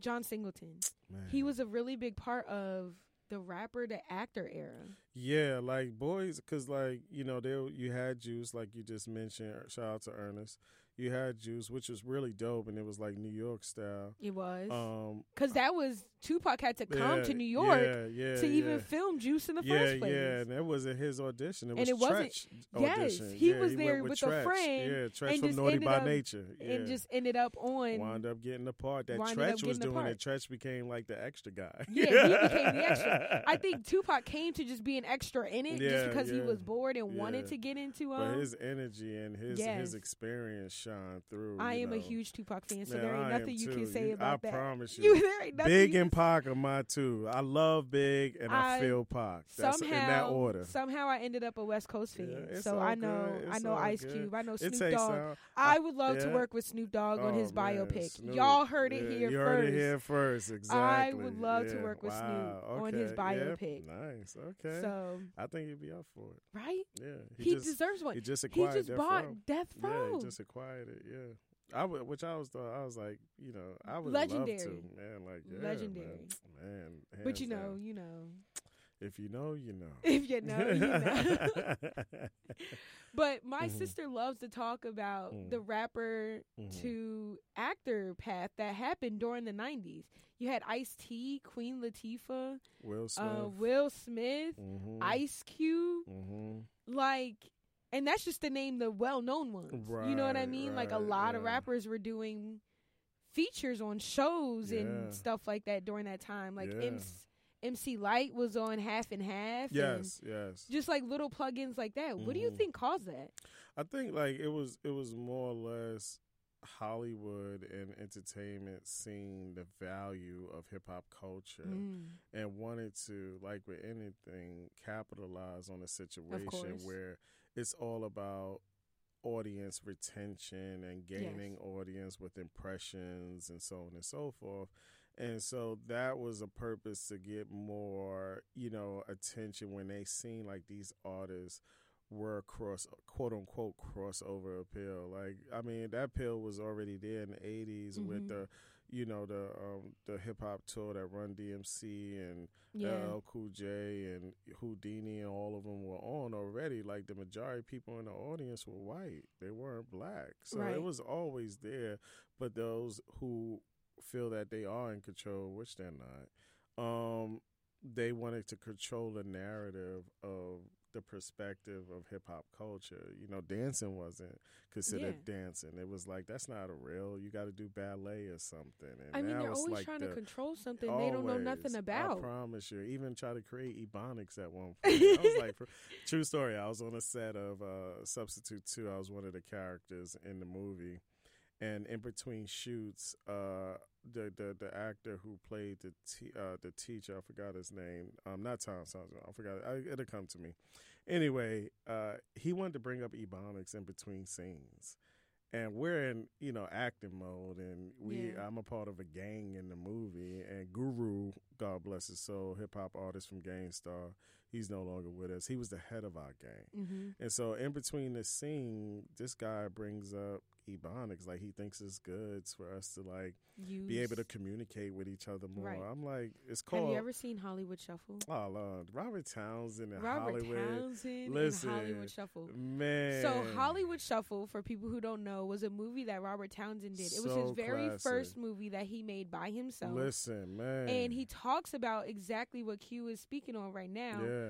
John Singleton. Man. He was a really big part of the rapper to actor era. Yeah, like boys, because like you know, they you had Juice, like you just mentioned. Shout out to Ernest. You had Juice, which was really dope, and it was like New York style. It was Um, because that was Tupac had to come yeah, to New York yeah, yeah, to even film Juice in the first place. yeah, and it wasn't his audition. It And was it wasn't- Treach Yes, audition. he Yeah, was there with a Treach. friend Yeah, Treach and from just Naughty by up- Nature. Yeah. and just ended up on. wound up getting the part that Treach was doing. It Treach became like the extra guy. Yeah, he became the extra. [LAUGHS] I think Tupac came to just be an extra in it, just because he was bored and wanted to get into. But Um, his energy and his yes. his experience shine through. I am a huge Tupac fan, so Man, there ain't I nothing you too. can say about I that. I promise [LAUGHS] You you. there ain't nothing. Big you and Pac are my two. I love Big and I, I- feel Pac. That's somehow, in that order. Somehow I ended up a West Coast fan, Yeah, so I know. I know Ice good. Cube, I know Snoop Dogg. I would love to yeah. work with Snoop Dogg on Oh, his man, biopic. Snoop. Y'all heard it Yeah, here you first. heard it here first. Exactly. I would love to work with Snoop Wow. on his biopic. Yeah. Nice. Okay. So I think he'd be up for it. right, Yeah. he, just deserves one. he just He just Death bought Row. Death Yeah, Row. he just acquired it. Yeah. I would, which I was, I was like, you know, I would Legendary. love to, man. Like, yeah, Legendary. man. man but you know, down. you know, if you know, you know. [LAUGHS] if you know, you know. [LAUGHS] but my Mhm. sister loves to talk about Mm. the rapper Mhm. to actor path that happened during the '90s. You had Ice T, Queen Latifah, Will Smith. uh, Will Smith, mm-hmm. Ice Cube, Mm-hmm. like, and that's just to name the well-known ones. you know what I Right, mean? like a right, lot of rappers were doing features on shows Yeah. and stuff like that during that time. Like Yeah. MC, MC Lyte was on Half and Half. and Yes, yes. just like little plugins like that. What do you Mhm. think caused that? I think like it was it was more or less Hollywood and entertainment seeing the value of hip hop culture Mm. and wanted to like with anything capitalize on a situation where it's all about audience retention and gaining audience with impressions and so on and so forth. And so that was a purpose to get more, you know, attention when they seen like these artists were cross quote unquote crossover appeal. Like I mean, that appeal was already there in the 80s Mhm. with the you know the um, the hip hop tour that Run DMC and Yeah. LL Cool J and Whodini and all of them were on already. Like the majority of people in the audience were white; they weren't black, so Right. it was always there. But those who feel that they are in control, which they're not, um, they wanted to control the narrative of the perspective of hip hop culture. You know, dancing wasn't considered dancing. It was like that's not a real. You got to do ballet or something. And I mean, they're always like trying the, to control something they don't know nothing about. I promise you. Even try to create ebonics at one [LAUGHS] point. I was like, for, true story. I was on a set of uh, Substitute Two. I was one of the characters in the movie, and in between shoots, uh, the the the actor who played the te- uh, the teacher, I forgot his name. Um, not Tom Sanzio. I forgot. I, it'll come to me. Anyway, uh, he wanted to bring up ebonics in between scenes and we're in you know acting mode and we Yeah. i'm a part of a gang in the movie and guru god bless his soul hip-hop artist from Gang Starr he's no longer with us he was the head of our gang hmm and so in between the scene this guy brings up ebonics like he thinks it's good for us to like be able to communicate with each other more Right. i'm like it's cool. Have you ever seen Hollywood Shuffle? oh Lord, robert townsend and Robert hollywood Townsend Listen, and Hollywood Shuffle. man So Hollywood Shuffle, for people who don't know, was a movie that Robert Townsend did. It was So his very classic. first movie that he made by himself. listen man And he talks about exactly what Q is speaking on right now. yeah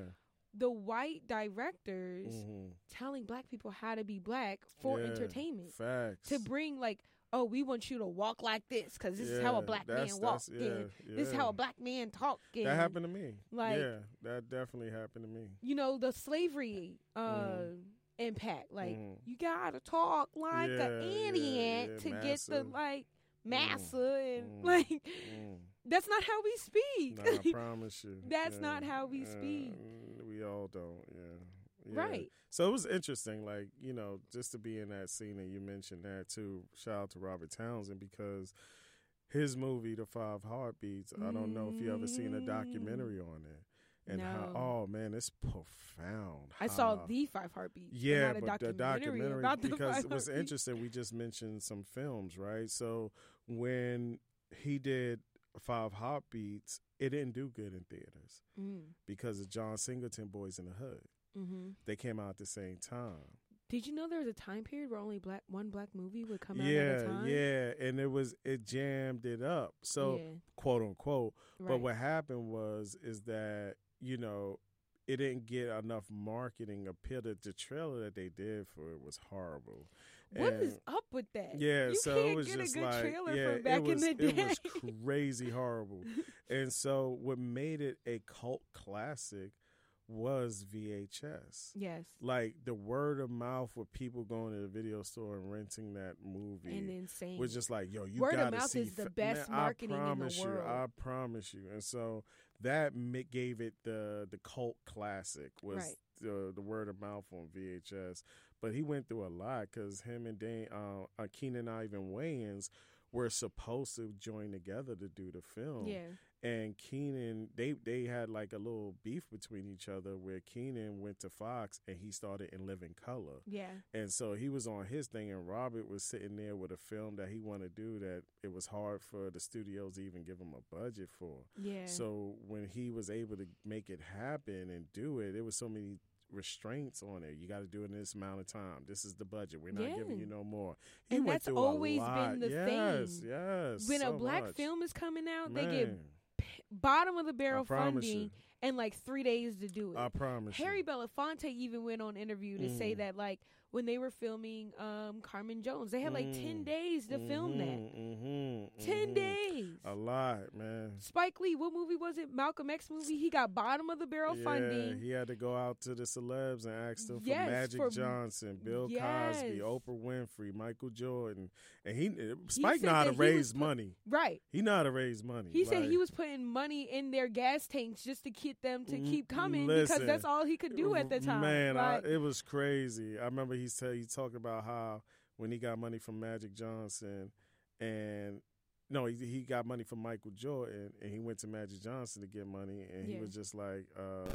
The white directors Mhm. telling black people how to be black for Yeah, entertainment. Facts. To bring like, oh, we want you to walk like this because this is how a black man walks. and yeah, This is how a black man talk. That happened to me. like- yeah, that definitely happened to me. You know the slavery uh, Mhm. impact. Like Mhm. you gotta talk like Yeah, an yeah, idiot yeah, to get the like massa and mm, [LAUGHS] like Mm. that's not how we speak. Nah, I [LAUGHS] promise you. That's Yeah, not how we yeah, speak. Mm, We all don't. Yeah. Yeah. Right. So it was interesting, like you know, just to be in that scene, and you mentioned that too. Shout out to Robert Townsend because his movie, The Five Heartbeats. I don't know if you ever seen a documentary on it, and how oh man, it's profound. I saw the Five Heartbeats. but Yeah, but the documentary documentary about the because Five it was interesting. We just mentioned some films, right? So when he did Five Heartbeats, it didn't do good in theaters Mm, because of John Singleton, Boys in the Hood. hmm They came out at the same time. Did you know there was a time period where only black one black movie would come out yeah, at a time? yeah, and it was it jammed it up. So yeah, quote unquote. But what happened was is that you know it didn't get enough marketing appeal. The trailer that they did for it was horrible. What And- is up with that? Yeah, you so can't it was get just a good like trailer yeah, from back it was, in the day. it was [LAUGHS] crazy horrible. and so what made it a cult classic was VHS. yes, Like the word of mouth with people going to the video store and renting that movie and insane. was just like, yo, you Word of gotta mouth see is the best man, marketing in the promise you, world. I promise you. And so that gave it the the cult classic was Right. the the word of mouth on VHS. But he went through a lot because him and Dan, uh, uh, Keenen Ivory Wayans were supposed to join together to do the film yeah, and Keenen they they had like a little beef between each other where Keenen went to Fox and he started in Living Color. yeah, And so he was on his thing and Robert was sitting there with a film that he wanted to do that it was hard for the studios to even give him a budget for. yeah. So when he was able to make it happen and do it, there was so many restraints on it. You got to do it in this amount of time. This is the budget. We're not giving you no more. He And that's always been the yes, thing. Yes, when a black much. film is coming out, they get bottom of the barrel funding you. and like three days to do it. I promise Harry you. Belafonte even went on interview to say Mm. that like when they were filming um Carmen Jones, they had like ten Mm. days to film that. Mhm, 10 mhm. days. A lot, man. Spike Lee, what movie was it? Malcolm X movie. He got bottom of the barrel yeah, funding. he had to go out to the celebs and ask them for Magic for- Johnson, Bill Yes. Cosby, Oprah Winfrey, Michael Jordan, and he Spike said know how to raise put- money. Right. He know how to raise money. He said he was putting money in their gas tanks just to keep them to keep coming because that's all he could do at the time. Man, I, it was crazy. I remember he said he talked about how when he got money from Magic Johnson, and no, he he got money from Michael Jordan, and he went to Magic Johnson to get money, and he Yeah. was just like, uh,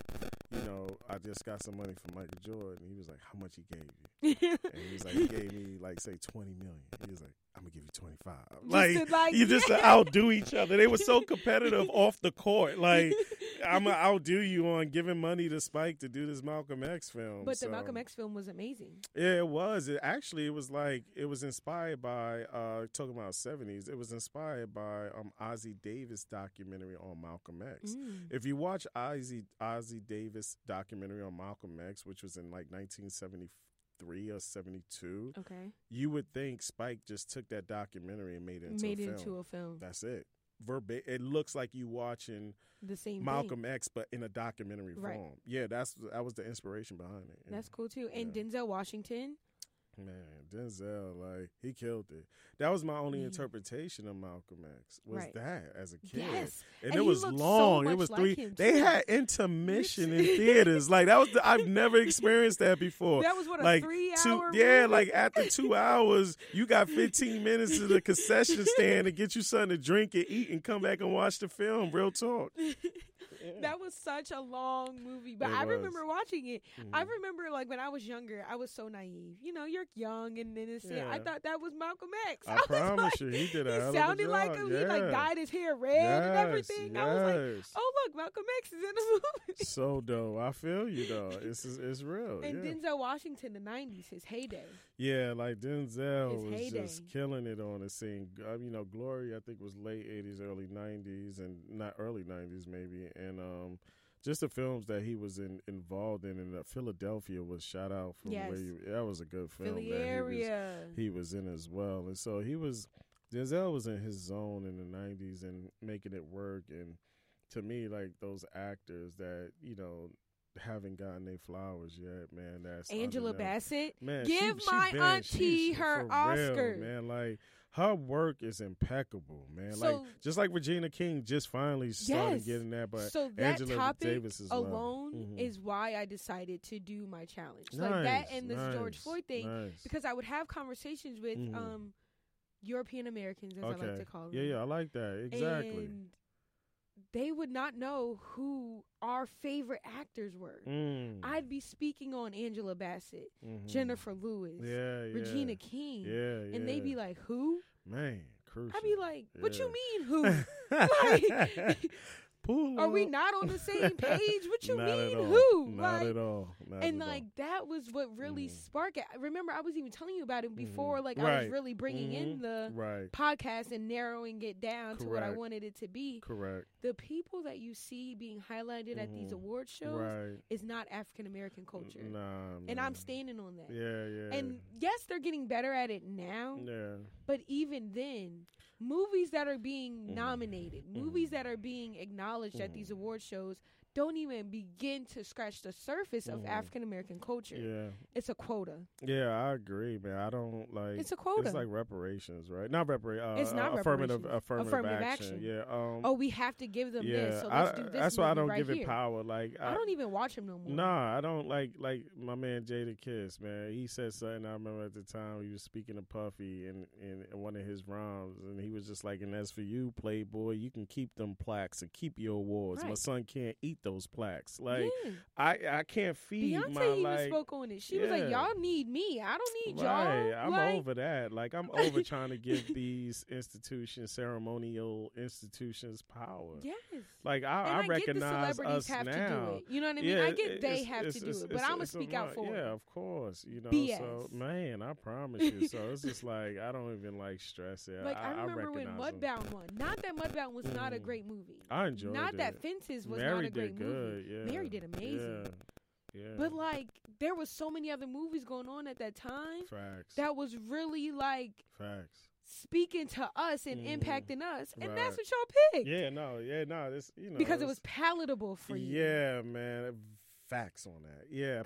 you know, I just got some money from Michael Jordan. He was like, how much he gave you? [LAUGHS] and he was like, he gave me like say twenty million. He was like, I'm gonna give you twenty five. Like, to, like, you just to [LAUGHS] outdo each other. They were so competitive [LAUGHS] off the court. Like I'm gonna outdo you on giving money to Spike to do this Malcolm X film. But so. the Malcolm X film was amazing. Yeah, it was. It actually it was like it was inspired by uh talking about seventies. It was inspired by um Ossie Davis documentary on Malcolm X. Mm. If you watch Ossie Ossie Davis documentary on Malcolm X, which was in like nineteen seventy three or seventy two, Okay. you would think Spike just took that documentary and made it into Made a it film. into a film. That's it. Verba- it looks like you watching the same Malcolm thing. X, but in a documentary Right. form. Yeah, that's that was the inspiration behind it. That's cool too. And Yeah. Denzel Washington. Man, Denzel, like he killed it. That was my only interpretation of Malcolm X. Was Right. that as a kid? Yes. and, And it was looked so long. it was like three. him, they had [LAUGHS] intermission in [LAUGHS] theaters. Like that was. The, I've never [LAUGHS] experienced that before. That was what a like three two, yeah. Like after two hours, you got fifteen minutes to the concession stand to get you something to drink and eat, and come back and watch the film. Real talk. That was such a long movie, but It I was. remember watching it. I Mhm. remember like when I was younger, I was so naive. You know, you're young and innocent. I thought that was Malcolm X. [LAUGHS] I was promise like, you, he did a he hell of a sounded like him. He like dyed his hair red and Yes, everything. I was like, oh look, Malcolm X is in the [LAUGHS] movie. so dope. I feel you though. It's it's real. and yeah. Denzel Washington, the '90s, his heyday. Yeah, like Denzel His was heyday. just killing it on the scene. Uh, you know, Glory I think was late '80s, early '90s, and not early '90s maybe. And um, just the films that he was in involved in, and Philadelphia was shout out from Yes. where you, that was a good film. Philly that he was- he was in as well. And so he was Denzel was in his zone in the nineties and making it work and to me like those actors that, you know, haven't gotten their flowers yet, man. That's Angela. Bassett. Man, Give she, she my been- auntie her for real, Oscar. man. Like her work is impeccable, man. So- like just like Regina King just finally started Yes. getting that, but so that Angela topic Davis alone Mhm. is why I decided to do my challenge. nice, like that and this George Floyd thing nice. because I would have conversations with Mhm. um European Americans as I like to call them. Yeah, yeah, I like that. Exactly. And they would not know who our favorite actors were. Mm. I'd be speaking on Angela Bassett, Mhm. Jennifer Lewis, yeah, yeah. Regina King, Yeah, yeah. and they'd be like, "Who?" man, crucial. I'd be like, "What you mean, who? [LAUGHS] [LAUGHS] like, Pull are we not on the same page? What you [LAUGHS] mean, who? Not like, at all. Not and at like that was what really Mhm. sparked it. Remember I was even telling you about it before, Mhm. like I was really bringing in Mhm. the all. right. podcast and narrowing it down to what I wanted it to be. Correct. The people that you see being highlighted at these Mhm. award shows Right. is not African American culture. Nah. And I'm standing on that. Yeah, yeah. And yes, they're getting better at it now, yeah. but even then, movies that are being Mhm. nominated, movies Mhm. that are being acknowledged at these Mhm. award shows don't even begin to scratch the surface of Mhm. African American culture. Yeah. It's a quota. Yeah, I agree, man. I don't like It's a quota. It's like reparations, right? Not reparations. Uh, It's not uh, affirmative reparations. affirmative, Affirmative action. action. Yeah. Um oh, we have to give them yeah, this, so let's I, do this. that's why I don't right give here. it power. Like I don't even watch him no more. Nah, I don't like like my man Jadakiss, man. He said something I remember at the time he was speaking to Puffy in, in, in one of his rhymes and he was just like, And as for you, Playboy, you can keep them plaques and keep your awards. My son can't eat those plaques. Like yeah. I I can't feed Beyonce my even like spoke on it. She was like, "Y'all need me. I don't need Right, y'all." I'm like, over that. Like I'm over trying to give [LAUGHS] these institutions, ceremonial institutions, power. Yes. Like I, I, I, recognize celebrities us have now. to do it. You know what I mean? Yeah, I get they have it's- to do it, but I'm gonna speak out for Yeah, of course. You know, BS. so man, I promise you. So it's just [LAUGHS] like I don't even like stress it. Like I, remember when. Mudbound won. Not that Mudbound was not a Mhm. great movie. I enjoyed not it. Not that Fences was Mary not a great did movie. good. Yeah, Mary did amazing. Yeah, yeah. But like there was so many other movies going on at that time facts. that was really like facts. speaking to us and Mhm. impacting us, and Right. that's what y'all picked Yeah, no, yeah, no. This you know because it was palatable for you. Yeah, man. Facts on that. Yeah, was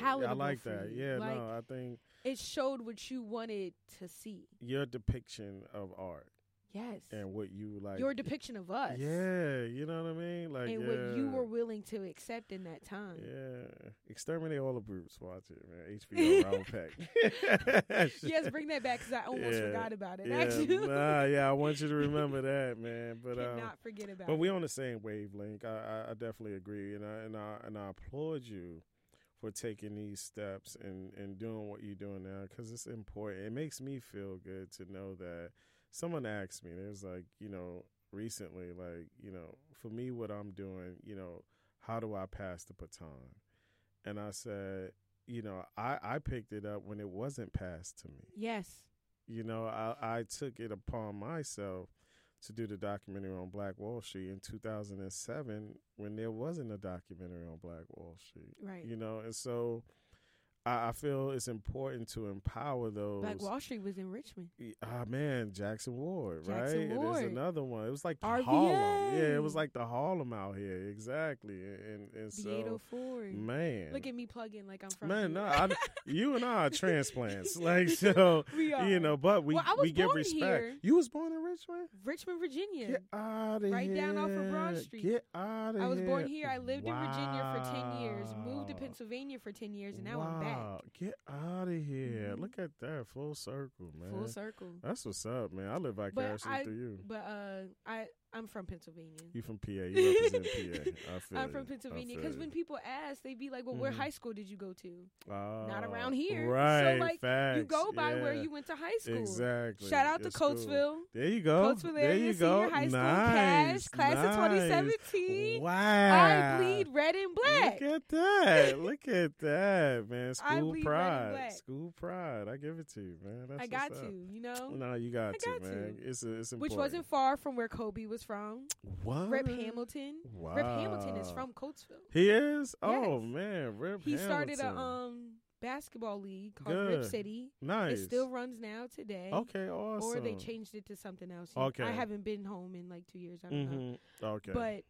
palatable. I like that. you. Yeah, Like- no, I think It showed what you wanted to see. your depiction of art Yes. and what you like. Your depiction of us. Yeah, you know what I mean. Like and yeah, what you were willing to accept in that time. Yeah, exterminate all the brutes. Watch it, man. HBO Raoul Peck. yes, bring that back because I almost Yeah, forgot about it. Yeah, Actually, nah, yeah. I want you to remember that, man. [LAUGHS] But um, cannot forget about but it. we on the same wavelength. I, I, I definitely agree, and I and I and I applaud you for taking these steps and and doing what you're doing now because it's important. It makes me feel good to know that someone asked me. There's like you know recently, like you know, for me, what I'm doing, you know, how do I pass the baton? And I said, you know, I I picked it up when it wasn't passed to me yes. you know, I, I took it upon myself to do the documentary on Black Wall Street in 2007 when there wasn't a documentary on Black Wall Street. Right. You know, and so I, I feel it's important to empower those. Black Wall Street was in Richmond. Ah man, Jackson Ward, Jackson right? Ward. there's another one. It was like the RVA. Harlem. Yeah, it was like the Harlem out here, exactly. And and so 804. man, Look at me plugging like I'm from man, no, I, [LAUGHS] you and I are transplants, [LAUGHS] like so. we are. You know, but we Well, we give respect. here. You was born in Richmond. Richmond, Virginia. Get out of Right here! down off of Broad Street. Get out of here! I was born here. I lived in Virginia for 10 years, moved to Pennsylvania for 10 years, and now I'm back. Wow. Get out of here! Mhm. Look at that full circle, man. Full circle. That's what's up, man. I live vicariously I- through you. But uh, I I'm from Pennsylvania. You from PA? You represent PA. [LAUGHS] I I'm from Pennsylvania because when people ask, they'd be like, "Well, where Mhm. high school did you go to?" not Ah, around here. right? So, like, facts, you go by where you went to high school. Exactly. Shout out Your to school. Coatesville. There you go. Coatesville there area you senior go. high school nice. cash class of 2017. Wow. I bleed red and black. Look at that. Look at that, man. [LAUGHS] School bleed red and pride. School pride. I give it to you, man. That's I got to, you know, No, you got, I to, man. It's a, it's important. which wasn't far from where Kobe was from. what? Rip Hamilton. Wow. Rip Hamilton is from Coatesville. He is. Oh Yes. man, Rip. He started a um basketball league called Rip City. nice. It still runs now today. Okay, awesome. Or they changed it to something else. Okay. I haven't been home in like two years. I don't know. Mm-hmm. Okay. But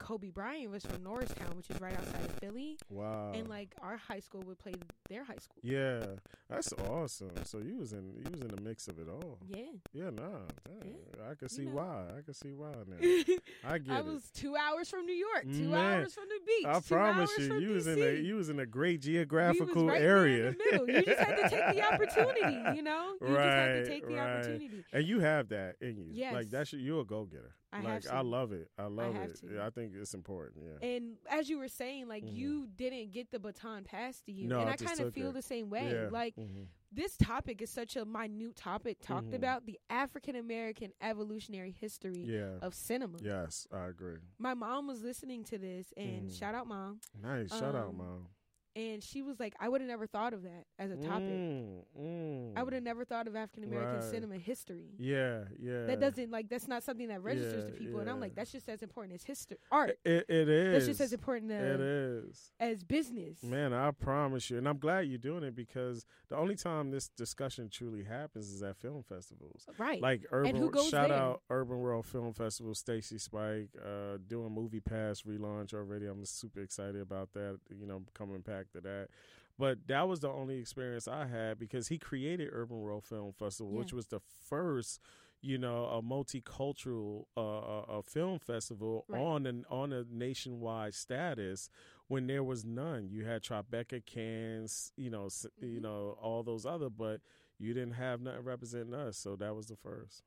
Kobe Bryant was from Norristown, which is right outside of Philly. wow. And like our high school would play their high school. yeah, that's awesome. So you was in you was in the mix of it all. Yeah. Yeah, nah. dang. I can see know. why. I can see why now. [LAUGHS] I get I it. was two hours from New York, two Man, hours from the beach. I promise you, you was in a you was in a great geographical right area, in the middle. You just had to take the opportunity, you know. You just had to Right, take the right. opportunity. and you have that in you. Yes. like that's you're a go getter. I like. I love it. I love have it. Yeah, I think it's important. Yeah. And as you were saying, like Mhm. you didn't get the baton passed to you, No, and I I kind of feel it. the same way. yeah. Like Mhm. this topic is such a minute topic talked Mhm. about the African American evolutionary history yeah. of cinema. Yes, I agree. My mom was listening to this, and Mhm. shout out mom, Nice. Shout out, Um, mom. And she was like, "I would have never thought of that as a topic. Mm, mm. I would have never thought of African American Right. cinema history. Yeah, yeah. That doesn't like that's not something that registers to Yeah, people, and I'm like, that's just as important as history, art. It, it is. That's just as important It uh, is. as business. Man, I promise you, and I'm glad you're doing it because the only time this discussion truly happens is at film festivals. right? Like urban, shout there? out Urban World Film Festival, Stacy Spike, uh, doing Movie Pass relaunch already. I'm super excited about that. You know, coming back to that. But that was the only experience I had because he created Urban World Film Festival, which was the first, you know, a multicultural uh, uh, uh, film festival Right. on an on a nationwide status when there was none. You had Tribeca, Cannes, you know, s you know, all those other, but you didn't have nothing representing us, so that was the first.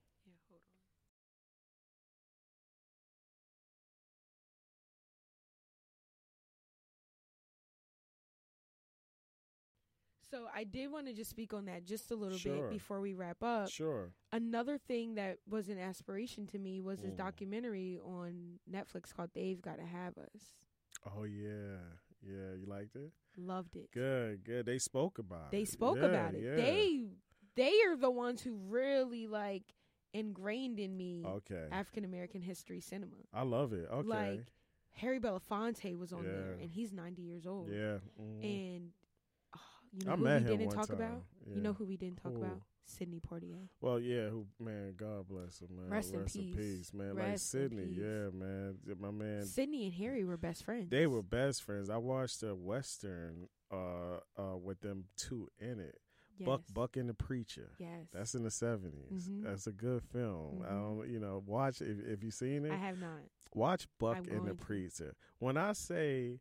So I did want to just speak on that just a little Sure. bit before we wrap up. Sure. Another thing that was an aspiration to me was this Mm. documentary on Netflix called "They've Got to Have Us." Oh yeah, yeah. You liked it? Loved it. Good, good. They spoke about it. They spoke Yeah, about it. yeah. They they are the ones who really like ingrained in me Okay. African American history cinema. I love it. Okay. Like Harry Belafonte was on there, and he's ninety years old. yeah. mhm. And you know I who met we him didn't one talk time. about? Yeah. You know who we didn't talk Who? about? Sidney Poitier. Well, yeah. Who? Man, God bless him, man. Rest in peace. man. like Rest in Sidney, yeah, man. My man. Sidney and Harry were best friends. They were best friends. I watched a western uh uh with them two in it. Yes. Buck Buck and the Preacher. Yes. That's in the 70s. Mhm. That's a good film. I Mhm. don't, you know, watch if if you've seen it. I have not. Watch Buck I'm and the to. Preacher. When I say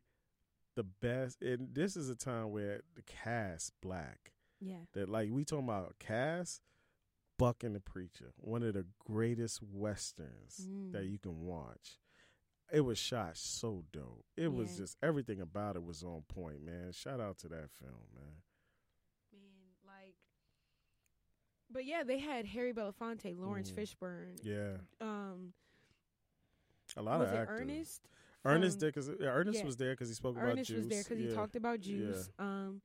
the best, and this is a time where the cast black. Yeah. That like we talking about cast, Buck and the Preacher, one of the greatest westerns that Mm. you can watch. It was shot so dope. It was just everything about it was on point, man. Shout out to that film, man. Man, like. But yeah, they had Harry Belafonte, Laurence Mhm. Fishburne. Yeah, Um, a lot was of actors. Ernest? Ernest from- did because Ernest yeah. was there because he spoke about Juice. Ernest was there because he Yeah. talked about juice. Um,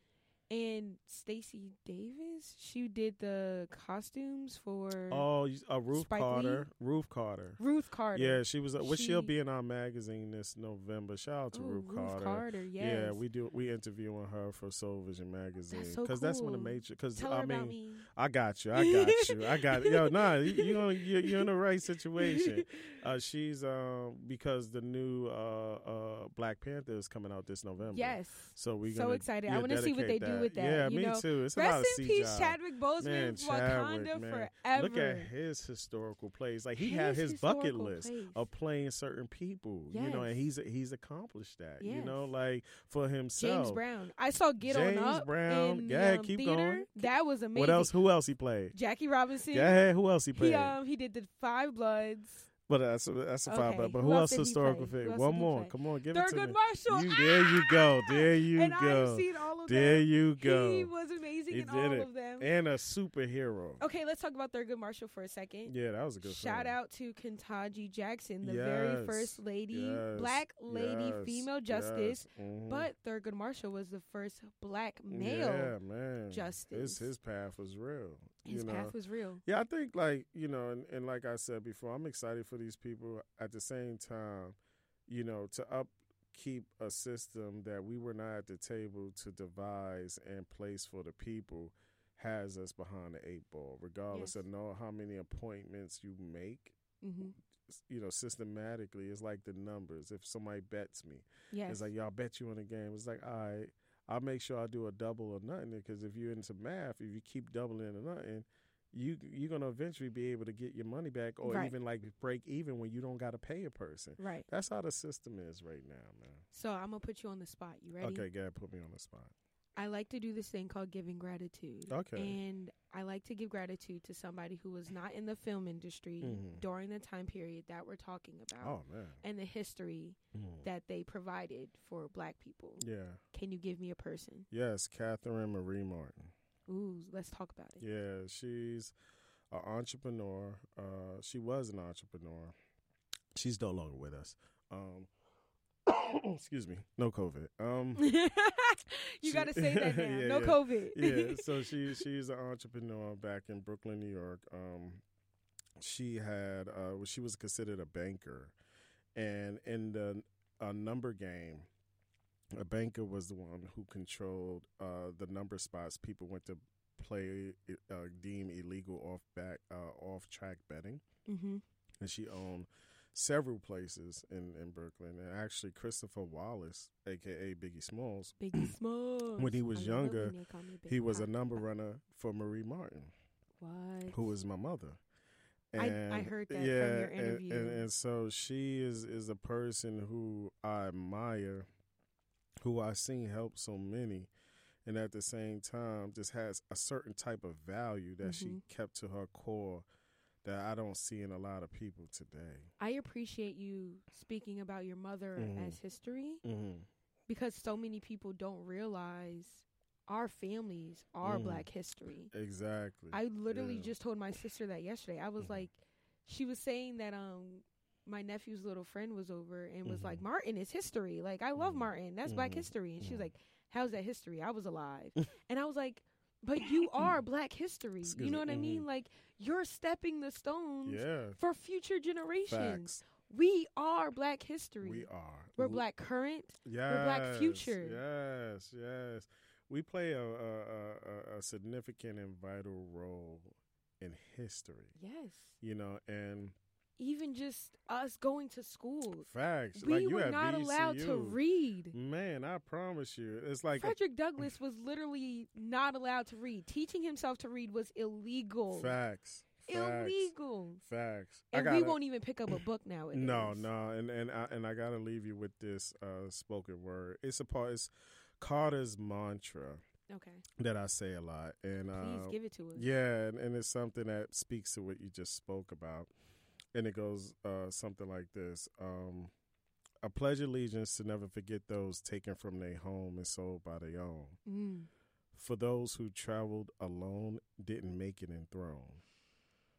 and Stacy Davis, she did the costumes for Oh, uh, Ruth Spike Carter. Lee? Ruth Carter. Ruth Carter. Yeah, she was. Uh, well, she'll She- be in our magazine this November. Shout out to Ooh, Ruth, Ruth Carter. yes. Yeah, we do. We interviewing her for Soul Vision magazine That's so that's when the cool. major. Because I her mean, about me. I got you. I got [LAUGHS] you. I got yo. Nah, you you on- you're, you're in the right situation. Uh, she's um because the new uh uh Black Panther is coming out this November. yes. So we So excited. I wanna see what they do with that, Yeah, you me know. too. It's a lot of Rest in peace, CGI. Chadwick Boseman. Man, Wakanda Chadwick, man. forever. Look at his historical plays. Like he had His his bucket list plays. of playing certain people. You know, and he's he's accomplished that. You know, like for himself. James Brown. I saw Get James On Up James Brown. in ahead, um, keep theater. going. That was amazing. What else? Who else he played? Jackie Robinson. Ahead. Who else he played? He um he did the Five Bloods. But that's that's a five. But, but who who, else historical figure? One more. Come on, give it to Thurgood me. Marshall. You, there you [LAUGHS] go. There you and go. I've seen all of There them. you go. He was amazing He in all it. of them. and a superhero. okay, let's talk about Thurgood Marshall for a second. Yeah, that was a good. Shout film. out to Ketanji Jackson, the very first lady, yes, black lady, yes, female justice. yes, mhm. But Thurgood Marshall was the first black male. yeah, man, justice. His his path was real. His you know? path was real. Yeah, I think like you know, and, and like I said before, I'm excited for these people. At the same time, you know, to upkeep a system that we were not at the table to devise and place for the people has us behind the eight ball, regardless Yes. of know how many appointments you make. hmm You know, systematically, it's like the numbers. If somebody bets me, Yes. it's like y'all bet you on a game. It's like, all right, I'll make sure I do a double or nothing. Because if you're into math, if you keep doubling or nothing, you you're gonna eventually be able to get your money back, or Right. even like break even when you don't got to pay a person. right. That's how the system is right now, man. So I'm gonna put you on the spot. You ready? Okay, God, put me on the spot. I like to do this thing called giving gratitude. Okay. And I like to give gratitude to somebody who was not in the film industry Mhm. during the time period that we're talking about Oh man. and the history Mhm. that they provided for black people. Yeah. Can you give me a person? Yes, Catherine Marie Martin. Ooh, let's talk about it. Yeah, she's an entrepreneur. Uh, she was an entrepreneur. She's no longer with us. Um, [CLEARS THROAT] excuse me, no COVID. Um, [LAUGHS] you got to say that now. [LAUGHS] Yeah, no yeah. COVID. yeah, [LAUGHS] so she she's an entrepreneur back in Brooklyn, New York. Um, she had uh, well, she was considered a banker, and in the a number game, a banker was the one who controlled uh, the number spots people went to play uh, deem illegal off back uh, off track betting, mm-hmm. and she owned several places in in Brooklyn. And actually, Christopher Wallace, aka Biggie Smalls, Biggie Smalls. When he was I younger, when they call me Big he was a number runner for Marie Martin. What? who was my mother. I- I And, heard that from your interview. And, and, so she is is a person who I admire, who I've seen help so many, and at the same time just has a certain type of value that she Mhm. kept to her core that I don't see in a lot of people today. I appreciate you speaking about your mother Mhm. as history Mm-hmm. because so many people don't realize our families are Mhm. black history. Exactly. I literally Yeah. just told my sister that yesterday. I was Mhm. like, she was saying that um my nephew's little friend was over and was like, Martin is history. Like I love. Martin. That's black history. And she was like, How's that history? I was alive. [LAUGHS] and I was like, But you [LAUGHS] are black history. Excuse you know me. what I mean? Mhm. Like you're stepping the stones yeah. for future generations. Facts. We are black history. We are. We're black current. Yes, we're black future. Yes, yes. We play a, a, a, a significant and vital role in history. Yes. You know, and even just us going to school. Facts. We like you were not allowed to read. Man, I promise you, it's like a Frederick Douglass was literally not allowed to read. Teaching himself to read was illegal. facts. Facts. Illegal. Facts. And we gotta- won't even pick up a book now. [CLEARS THROAT] No, no, and and I, and I gotta leave you with this uh, spoken word. It's a part. It's Carter's mantra Okay. that I say a lot, and Please uh, give it to us. yeah, and, and it's something that speaks to what you just spoke about, and it goes uh, something like this: um, "I pledge allegiance to never forget those taken from their home and sold by their own. Mm. For those who traveled alone, didn't make it enthroned.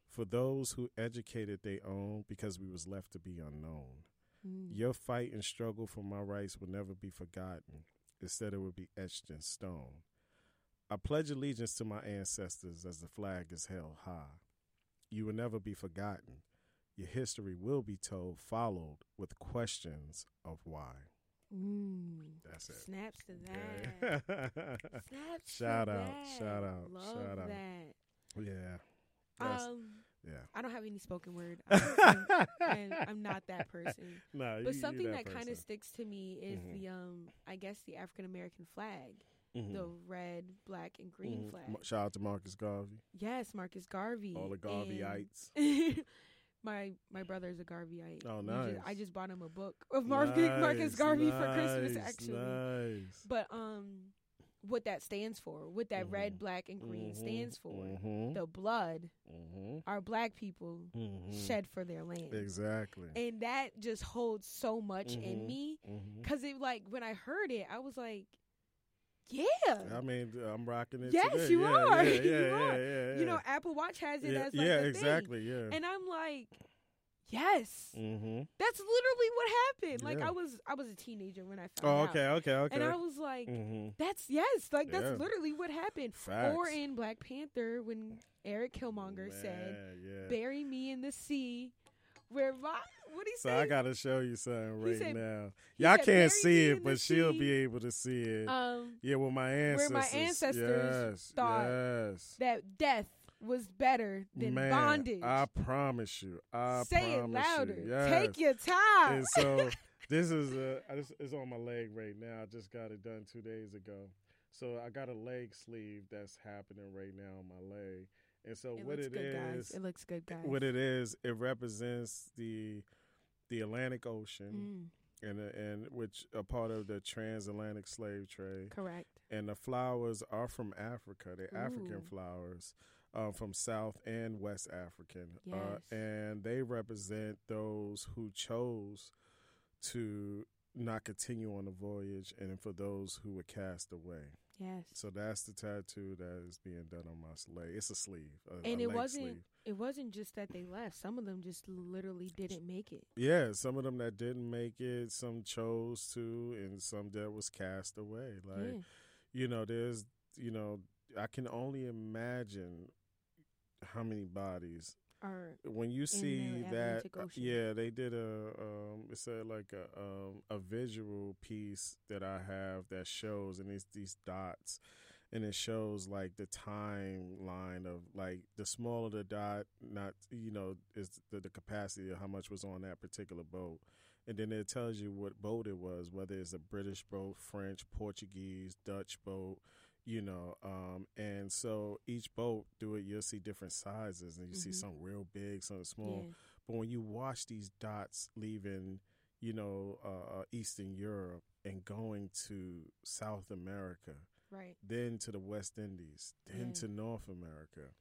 For those who educated their own, because we was left to be unknown." Mm. Your fight and struggle for my rights will never be forgotten. Instead, it will be etched in stone. I pledge allegiance to my ancestors as the flag is held high. You will never be forgotten. Your history will be told, followed with questions of why. Mm. That's it. Snaps to that. Yeah. [LAUGHS] Snaps Shout to out, that. shout out, Love shout out. that. yeah. That's- Um, yeah. I don't have any spoken word, [LAUGHS] I'm, and I'm not that person. [LAUGHS] no, But you- something that, kind of sticks to me is Mhm. the um, I guess the African American flag, Mhm. the red, black, and green Mhm. flag. Shout out to Marcus Garvey, Yes, Marcus Garvey. all the Garveyites. My my brother's a Garveyite. Oh, nice. just- I just bought him a book [LAUGHS] of Marcus Marcus Nice, Garvey for Christmas. Actually, nice. but um, what that stands for, what that red, Mhm. black, and green Mhm, stands for, mhm, the blood mhm, our black people mhm. shed for their land. Exactly. And that just holds so much in Mhm. me because it like when I heard it, I was like, yeah. I mean, I'm rocking it. Yes, today. you yeah, are. Yeah, [LAUGHS] You yeah, yeah, are. You know. Apple Watch has it as like yeah, a thing. exactly. Yeah. And I'm like, yes, mm-hmm. that's literally what happened. Like. I was, I was a teenager when I found Oh, out, okay, okay, okay. and I was like, mm-hmm. that's yes, like that's literally what happened. Facts. Or in Black Panther when Erik Killmonger said, Man, yeah. "Bury me in the sea." Where my what he So say? I gotta show you something right said- now. Y'all can't "Bury see it, but she'll be able to see it. um, yeah, well, my ancestors. my ancestors yes, thought yes. that death was better than Man, bondage. I promise you. I Say it louder. You. Yes. Take your time. and so [LAUGHS] this is uh, I just, it's on my leg right now. I just got it done two days ago. So I got a leg sleeve that's happening right now on my leg. And so it what it good, guys. It looks good, guys. what it is, it represents the the Atlantic Ocean Mm, and uh, and which a part of the transatlantic slave trade. correct. And the flowers are from Africa. They're African flowers. Um, from South and West African, uh, and they represent those who chose to not continue on the voyage, and for those who were cast away. Yes. So that's the tattoo that is being done on my leg. It's a sleeve, a, And a it wasn't- sleeve. It wasn't just that they left. Some of them just literally didn't make it. Yeah, some of them that didn't make it, some chose to, and some that was cast away. Like yeah. you know, there's you know, I can only imagine how many bodies When you see that uh, yeah they did a um it's a like a um a visual piece that i have that shows and it's these dots and it shows like the timeline of like the smaller the dot not you know is the, the capacity of how much was on that particular boat. And then it tells you what boat it was whether it's a british boat french portuguese dutch boat you know um and so each boat do it you'll see different sizes and you see Mhm. some real big some small yeah. but when you watch these dots leaving you know uh, uh, eastern europe and going to south america Right. then to the west indies then Yeah. to north america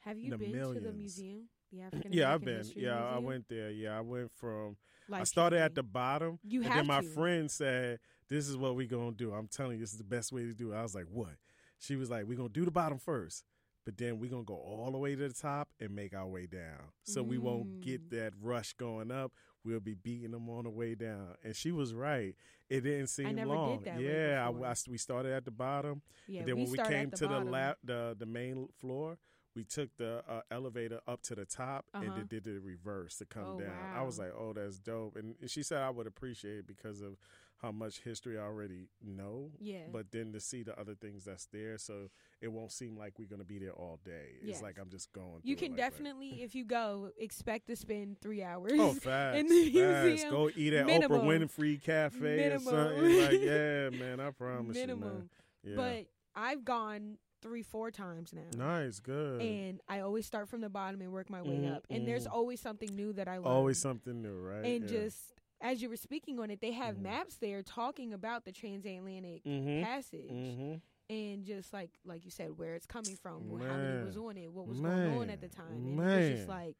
Have you been to the museum? The [CLEARS THROAT] yeah i've been History yeah i went there yeah i went from i started at the bottom You and have then my to. friend said this is what we're gonna do i'm telling you this is the best way to do it i was like what she was like we're gonna do the bottom first but then we're gonna go all the way to the top and make our way down so we won't get Mm. that rush going up we'll be beating them on the way down and she was right it didn't seem long yeah I. I- we started at the bottom Yeah, and then we when we came the to the lap the the main floor we took the uh, elevator up to the top Uh-huh. and then did the reverse to come Oh, down. I was like, oh, that's dope. And she said I would appreciate it because of how much history I already know. Yeah. But then to see the other things that's there, so it won't seem like we're going to be there all day. It's Yes. like I'm just going. you can like that. definitely, if you go, expect to spend three hours. Oh, fast, [LAUGHS] in the fast. museum. Go eat at Minimum. Oprah Winfrey Cafe Minimum. or something. Like, yeah, man, I promise minimum. you, man. Yeah. But I've gone three, four times now. nice, good. And I always start from the bottom and work my way Mhm, up. And there's mhm. always something new that I learn. Always something new, right? And yeah. just as you were speaking on it, they have Mhm. maps there talking about the transatlantic Mhm. passage. hmm And just like like you said, where it's coming from, wh- how many was on it, what was going on at the Man. time. And it was just like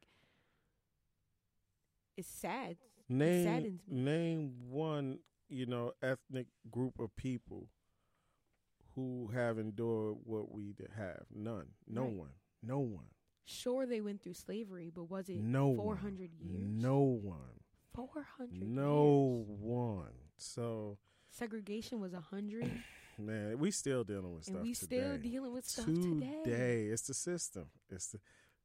it's sad. Name saddens me. name one, you know, ethnic group of people who have endured what we have. None. No Right. one. No one. Sure they went through slavery, but was it No four one. years? No one. Four hundred No one. So, Segregation was a hundred [COUGHS] man, we still dealing with stuff and we today. still dealing with stuff today. today. It's the system. It's the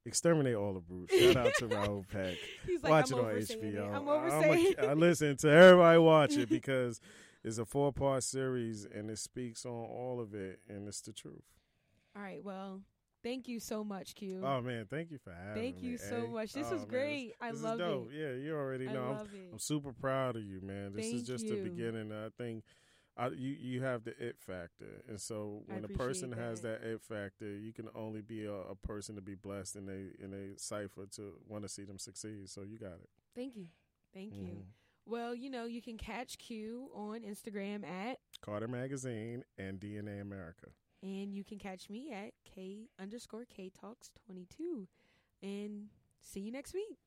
exterminate all the brutes. Shout out to Raoul [LAUGHS] Peck. He's like, watch I'm it on oversaying it. HBO. I'm I'ma- I uh, listen to everybody watch it [LAUGHS] because it's a four part series and it speaks on all of it and it's the truth. All right, well, thank you so much, Q. Oh man, thank you for having Thank me. Thank you so A. much. This Oh, was great. This, I this love is dope. it. Yeah, you already I know. I'm, love it. I'm super proud of you, man. This Thank is just you. the beginning. I think I, you you have the it factor, and so when a person appreciate has that. that it factor, you can only be a, a person to be blessed in a in a cipher to want to see them succeed. So you got it. Thank you. Thank you. Mhm. Well, you know, you can catch Q on Instagram at, Carter Magazine and DNA America. And you can catch me at K underscore K Talks 22. And see you next week.